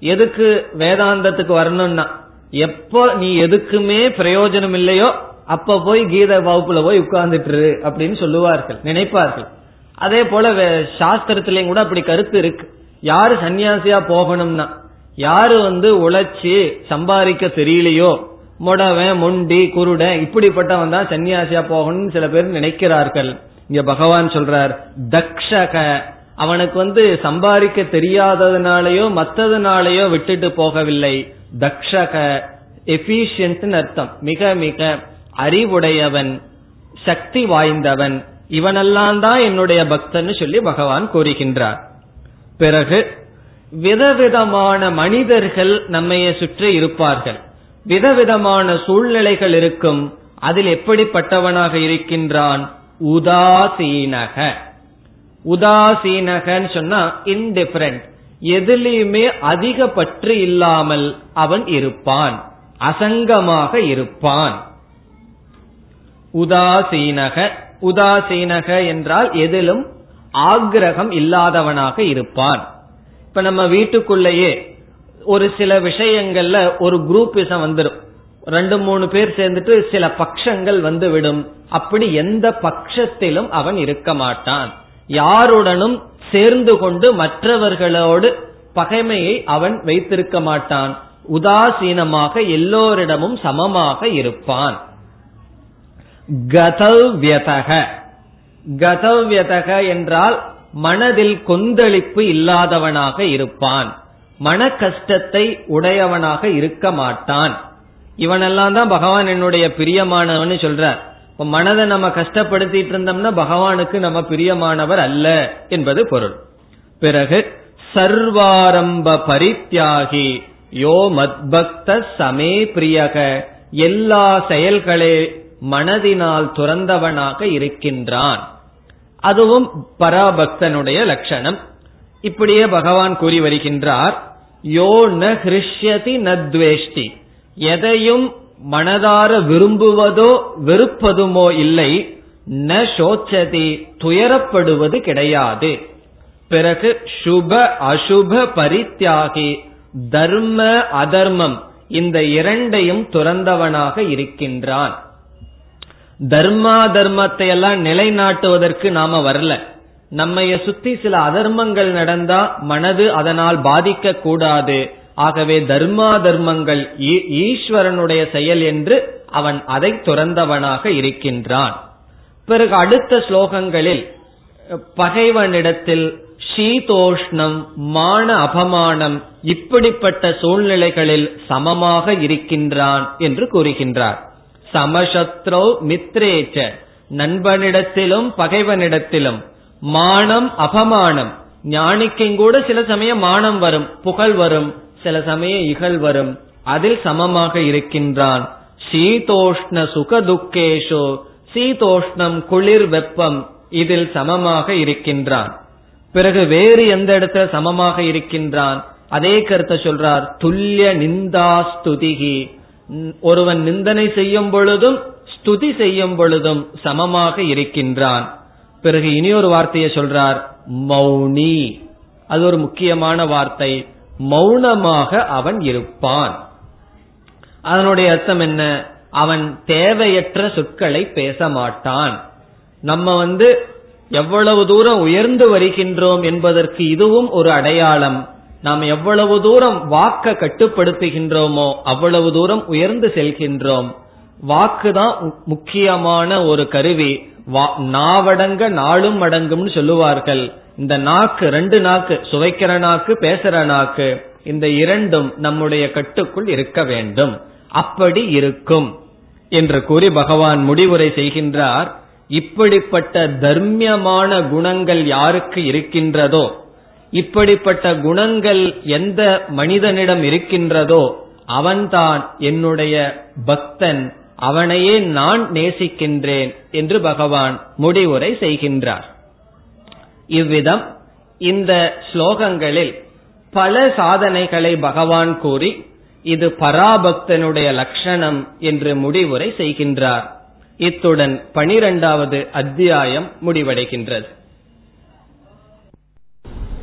எதுக்கு வேதாந்தத்துக்கு வரணும்னா எப்போ நீ எதுக்குமே பிரயோஜனம் இல்லையோ அப்ப போய் கீத வகுப்புல போய் உட்கார்ந்துட்டு அப்படின்னு சொல்லுவார்கள் நினைப்பார்கள். அதே போல சாஸ்திரத்திலையும் கூட அப்படி கருத்து இருக்கு. யாரு சன்னியாசியா போகணும்னா யாரு வந்து உழைச்சி சம்பாதிக்க தெரியலையோ முடவன் முண்டி குருடன் இப்படிப்பட்டவன் தான் சன்னியாசியா போகணும்னு சில பேர் நினைக்கிறார்கள். இங்க பகவான் சொல்றார் தக்ஷக. அவனுக்கு வந்து சம்பாதிக்க தெரியாததுனாலயோ மத்ததுனாலயோ விட்டுட்டு போகவில்லை. தக்ஷக. எபிஷியன்ட் அர்த்தம். மிக மிக அறிவுடையவன் சக்தி வாய்ந்தவன். இவனெல்லாம் தான் என்னுடைய பக்தன் சொல்லி பகவான் கூறுகின்றார். பிறகு விதவிதமான மனிதர்கள் நம்மைய சுற்றி இருப்பார்கள். விதவிதமான சூழ்நிலைகள் இருக்கும். அதில் எப்படிப்பட்டவனாக இருக்கின்றான்? உதாசீனக. உதாசீனகன்னு சொன்னா இன்டிஃபரண்ட் எதிலையுமே அதிக பற்று இல்லாமல் அவன் இருப்பான். அசங்கமாக இருப்பான். உதாசீனக. உதாசீனக என்றால் எதிலும் ஆக்ரகம் இல்லாதவனாக இருப்பான். இப்ப நம்ம வீட்டுக்குள்ளேயே ஒரு சில விஷயங்கள்ல ஒரு குரூப்பிசம் வந்துடும் ரெண்டு மூணு பேர் சேர்ந்துட்டு சில பட்சங்கள் வந்துவிடும். அப்படி எந்த பட்சத்திலும் அவன் இருக்க மாட்டான். யாருடனும் சேர்ந்து கொண்டு மற்றவர்களோடு பகைமையை அவன் வைத்திருக்க மாட்டான். உதாசீனமாக எல்லோரிடமும் சமமாக இருப்பான். கதவ்யதக. கதவ்யதக என்றால் மனதில் கொந்தளிப்பு இல்லாதவனாக இருப்பான். மன கஷ்டத்தை உடையவனாக இருக்க மாட்டான். இவனெல்லாம் தான் பகவான் என்னுடைய பிரியமானவன் சொல்றார் இப்ப மனதை நம்ம கஷ்டப்படுத்திட்டு இருந்தோம்னா பகவானுக்கு நம்ம பிரியமானவர் அல்ல என்பது பொருள். பிறகு சர்வாரம்ப பரித்தியாகி யோ மத்பக்த சமே பிரியக. எல்லா செயல்களே மனதினால் துறந்தவனாக இருக்கின்றான். அதுவும் பராபக்தனுடைய லட்சணம். இப்படியே பகவான் கூறி வருகின்றார் யோ ந ஹிருஷ்யதி நத்வேஷ்டி எதையும் மனதார விரும்புவதோ வெறுப்பதுமோ இல்லை ந சோச்சதி துயரப்படுவது கிடையாது. பிறகு சுப அசுப பரித்தியாகி தர்ம அதர்மம் இந்த இரண்டையும் துறந்தவனாக இருக்கின்றான். தர்மா தர்மத்தை எல்லாம் நிலைநாட்டுவதற்கு நாம வரல. நம்மைய சுத்தி சில அதர்மங்கள் நடந்தா மனது அதனால் பாதிக்க கூடாது. ஆகவே தர்மா தர்மங்கள் ஈஸ்வரனுடைய செயல் என்று அவன் அதை துறந்தவனாக இருக்கின்றான். பிறகு அடுத்த ஸ்லோகங்களில் பகைவனிடத்தில் சீதோஷ்ணம் மான அபமானம் இப்படிப்பட்ட சூழ்நிலைகளில் சமமாக இருக்கின்றான் என்று கூறுகின்றார். சமசத்ரோ மித்ரேச்ச. நண்பனிடத்திலும் பகைவனிடத்திலும். மானம் அபமானம். ஞானிக்கும் கூட சில சமயம் மானம் வரும் புகழ் வரும் சில சமயம் இகழ் வரும். அதில் சமமாக இருக்கின்றான். சீதோஷ்ண சுகதுக்கேஷோ சீதோஷ்ணம் குளிர் வெப்பம் இதில் சமமாக இருக்கின்றான். பிறகு வேறு எந்த இடத்துல சமமாக இருக்கின்றான்? அதே கருத்தை சொல்றார் துல்லிய நிந்தாஸ்துதிகி ஒருவன் நிந்தனை செய்யும் பொழுதும் ஸ்துதி செய்யும் பொழுதும் சமமாக இருக்கின்றான். பிறகு இனி ஒரு வார்த்தையை சொல்றார் மௌனி. அது ஒரு முக்கியமான வார்த்தை. மௌனமாக அவன் இருப்பான். அதனுடைய அர்த்தம் என்ன? அவன் தேவையற்ற சொற்களை பேச மாட்டான். நம்ம வந்து எவ்வளவு தூரம் உயர்ந்து வருகின்றோம் என்பதற்கு இதுவும் ஒரு அடையாளம். நாம் எவ்வளவு தூரம் வாக்க கட்டுப்படுத்துகின்றோமோ அவ்வளவு தூரம் உயர்ந்து செல்கின்றோம். வாக்கு தான் முக்கியமான ஒரு கருவி. நாவடங்க நாளும் அடங்கும்னு சொல்லுவார்கள். இந்த நாக்கு ரெண்டு நாக்கு சுவைக்கிற நாக்கு பேசுற நாக்கு இந்த இரண்டும் நம்முடைய கட்டுக்குள் இருக்க வேண்டும். அப்படி இருக்கும் என்று கூறி பகவான் முடிவுரை செய்கின்றார். இப்படிப்பட்ட தர்மியமான குணங்கள் யாருக்கு இருக்கின்றதோ இப்படிப்பட்ட குணங்கள் எந்த மனிதனிடம் இருக்கின்றதோ அவன்தான் என்னுடைய பக்தன். அவனையே நான் நேசிக்கின்றேன் என்று பகவான் முடிவுரை செய்கின்றார். இவ்விதம் இந்த ஸ்லோகங்களில் பல சாதனைகளை பகவான் கூறி இது பராபக்தனுடைய லட்சணம் என்று முடிவுரை செய்கின்றார். இத்துடன் பனிரெண்டாவது அத்தியாயம் முடிவடைகின்றது.